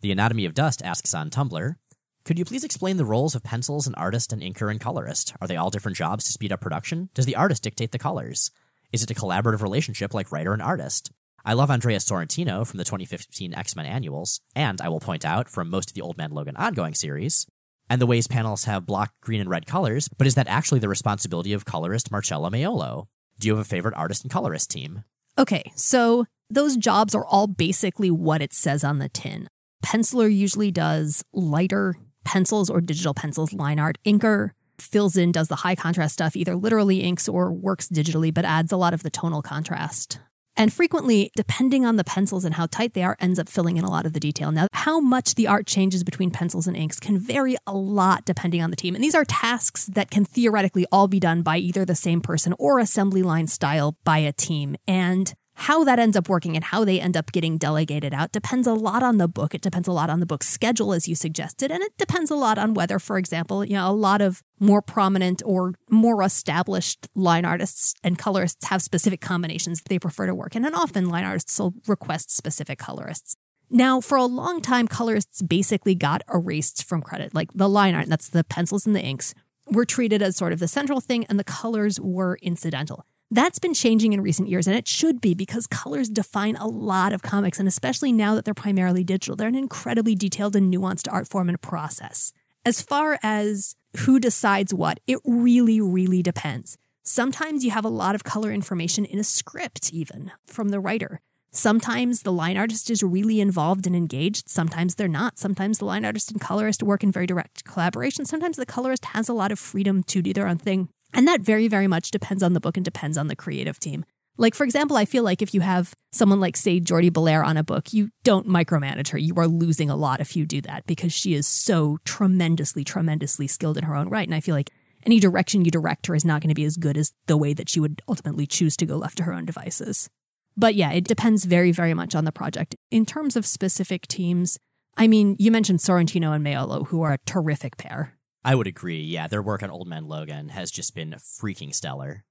The Anatomy of Dust asks on Tumblr Could you please explain the roles of pencils and artist and inker and colorist? Are they all different jobs to speed up production? Does the artist dictate the colors? Is it a collaborative relationship like writer and artist? I love Andrea Sorrentino from the 2015 X Men annuals, and I will point out from most of the Old Man Logan ongoing series, and the ways panels have block green and red colors, but is that actually the responsibility of colorist Marcelo Maiolo? Do you have a favorite artist and colorist team? Okay, so those jobs are all basically what it says on the tin. Penciler usually does lighter pencils or digital pencils, line art. Inker fills in, does the high contrast stuff, either literally inks or works digitally, but adds a lot of the tonal contrast. And frequently, depending on the pencils and how tight they are, ends up filling in a lot of the detail. Now, how much the art changes between pencils and inks can vary a lot depending on the team. And these are tasks that can theoretically all be done by either the same person or assembly line style by a team. And how that ends up working and how they end up getting delegated out depends a lot on the book. It depends a lot on the book's schedule, as you suggested, and it depends a lot on whether, for example, you know, a lot of more prominent or more established line artists and colorists have specific combinations that they prefer to work in, and often line artists will request specific colorists. Now, for a long time, colorists basically got erased from credit. Like the line art, that's the pencils and the inks, were treated as sort of the central thing, and the colors were incidental. That's been changing in recent years, and it should be because colors define a lot of comics, and especially now that they're primarily digital, they're an incredibly detailed and nuanced art form and process. As far as who decides what, it really, really depends. Sometimes you have a lot of color information in a script, even from the writer. Sometimes the line artist is really involved and engaged. Sometimes they're not. Sometimes the line artist and colorist work in very direct collaboration. Sometimes the colorist has a lot of freedom to do their own thing. And that very, very much depends on the book and depends on the creative team. Like, for example, I feel like if you have someone like, say, Jordie Bellaire on a book, you don't micromanage her. You are losing a lot if you do that because she is so tremendously, tremendously skilled in her own right. And I feel like any direction you direct her is not going to be as good as the way that she would ultimately choose to go left to her own devices. But yeah, it depends very, very much on the project. In terms of specific teams, I mean, you mentioned Sorrentino and Maiolo, who are a terrific pair. I would agree. Yeah, their work on Old Man Logan has just been freaking stellar.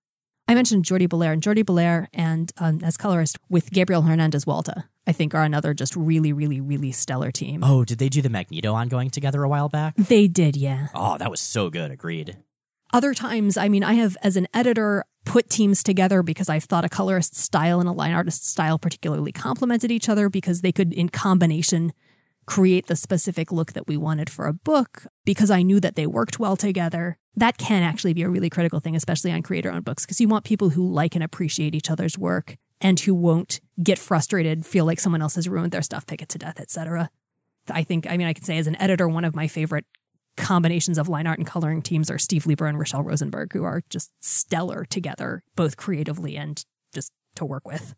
I mentioned Jordie Bellaire, and Jordie Bellaire and um, as colorist with Gabriel Hernandez Walta, I think are another just really, really, really stellar team. Oh, did they do the Magneto ongoing together a while back? They did, yeah. Oh, that was so good. Agreed. Other times, I mean, I have, as an editor, put teams together because I've thought a colorist style and a line artist style particularly complemented each other because they could, in combination, create the specific look that we wanted for a book because I knew that they worked well together. That can actually be a really critical thing, especially on creator owned books, because you want people who like and appreciate each other's work and who won't get frustrated, feel like someone else has ruined their stuff, pick it to death, etc. I think, I mean, I can say as an editor, one of my favorite combinations of line art and coloring teams are Steve Lieber and Rachelle Rosenberg, who are just stellar together, both creatively and just to work with.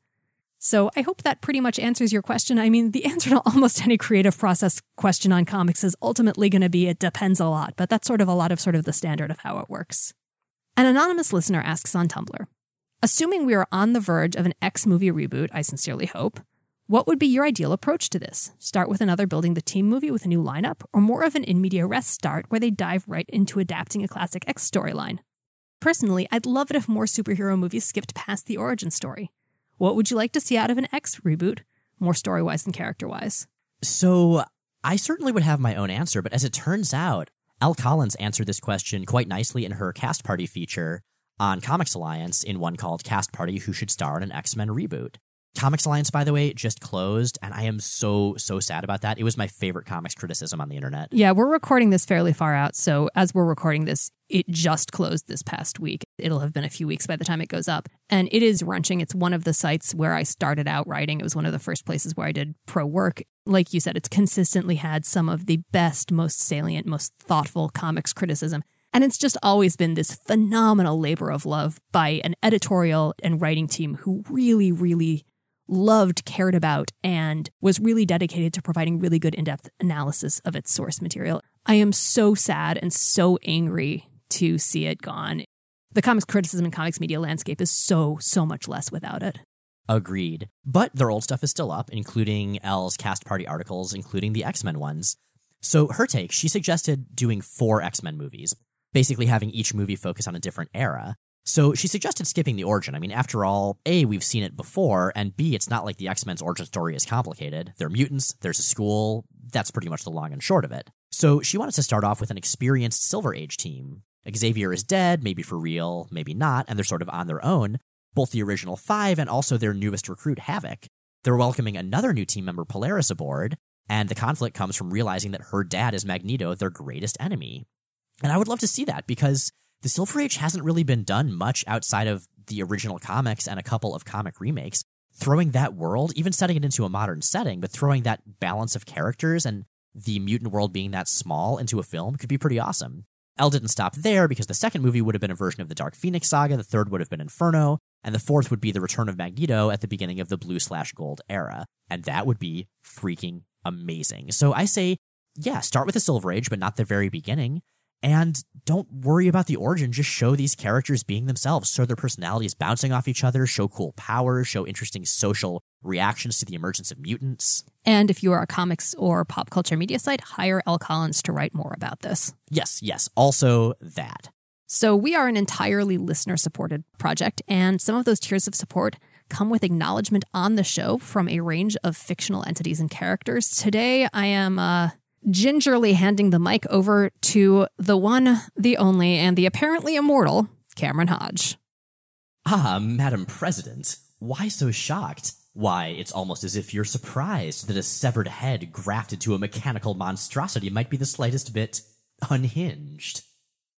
So I hope that pretty much answers your question. I mean, the answer to almost any creative process question on comics is ultimately going to be it depends a lot, but that's sort of a lot of sort of the standard of how it works. An anonymous listener asks on Tumblr Assuming we are on the verge of an X movie reboot, I sincerely hope, what would be your ideal approach to this? Start with another building the team movie with a new lineup, or more of an in medias res start where they dive right into adapting a classic X storyline? Personally, I'd love it if more superhero movies skipped past the origin story. What would you like to see out of an X reboot, more story wise than character wise? So, I certainly would have my own answer, but as it turns out, Elle Collins answered this question quite nicely in her cast party feature on Comics Alliance in one called Cast Party Who Should Star in an X Men Reboot. Comics Alliance, by the way, just closed, and I am so, so sad about that. It was my favorite comics criticism on the internet. Yeah, we're recording this fairly far out. So as we're recording this, it just closed this past week. It'll have been a few weeks by the time it goes up. And it is wrenching. It's one of the sites where I started out writing. It was one of the first places where I did pro work. Like you said, it's consistently had some of the best, most salient, most thoughtful comics criticism. And it's just always been this phenomenal labor of love by an editorial and writing team who really, really loved, cared about, and was really dedicated to providing really good in depth analysis of its source material. I am so sad and so angry to see it gone. The comics criticism and comics media landscape is so, so much less without it. Agreed. But their old stuff is still up, including Elle's cast party articles, including the X Men ones. So, her take, she suggested doing four X Men movies, basically having each movie focus on a different era. So she suggested skipping the origin. I mean, after all, A, we've seen it before, and B, it's not like the X Men's origin story is complicated. They're mutants, there's a school, that's pretty much the long and short of it. So she wanted to start off with an experienced Silver Age team. Xavier is dead, maybe for real, maybe not, and they're sort of on their own, both the original five and also their newest recruit, Havoc. They're welcoming another new team member, Polaris, aboard, and the conflict comes from realizing that her dad is Magneto, their greatest enemy. And I would love to see that because the Silver Age hasn't really been done much outside of the original comics and a couple of comic remakes. Throwing that world, even setting it into a modern setting, but throwing that balance of characters and the mutant world being that small into a film could be pretty awesome. Elle didn't stop there because the second movie would have been a version of the Dark Phoenix saga, the third would have been Inferno, and the fourth would be the return of Magneto at the beginning of the blue slash gold era. And that would be freaking amazing. So I say, yeah, start with the Silver Age, but not the very beginning. And don't worry about the origin, just show these characters being themselves, show their personalities bouncing off each other, show cool powers, show interesting social reactions to the emergence of mutants. And if you are a comics or pop culture media site, hire Elle Collins to write more about this. Yes, yes, also that. So we are an entirely listener supported project, and some of those tiers of support come with acknowledgement on the show from a range of fictional entities and characters. Today, I am uh, gingerly handing the mic over to the one, the only, and the apparently immortal Cameron Hodge. Ah, Madam President, why so shocked? Why, it's almost as if you're surprised that a severed head grafted to a mechanical monstrosity might be the slightest bit unhinged.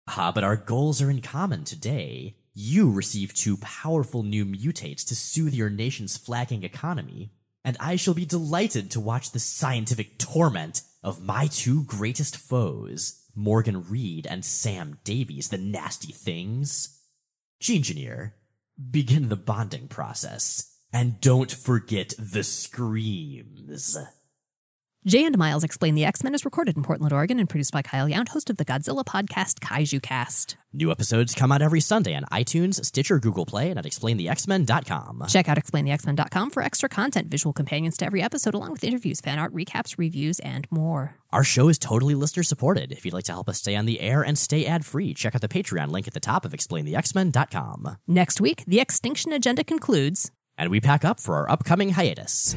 Ah, but our goals are in common today. You receive two powerful new mutates to soothe your nation's flagging economy, and I shall be delighted to watch the scientific torment of my two greatest foes, Morgan Reed and Sam Davies, the nasty things. Genegineer, begin the bonding process. And don't forget the screams. Jay and Miles Explain the X Men is recorded in Portland, Oregon, and produced by Kyle Yount, host of the Godzilla podcast Kaiju Cast. New episodes come out every Sunday on iTunes, Stitcher, Google Play, and at explainthexmen.com. Check out explainthexmen.com for extra content, visual companions to every episode, along with interviews, fan art, recaps, reviews, and more. Our show is totally listener supported. If you'd like to help us stay on the air and stay ad free, check out the Patreon link at the top of explainthexmen.com. Next week, the X-Tinction Agenda concludes. And we pack up for our upcoming hiatus.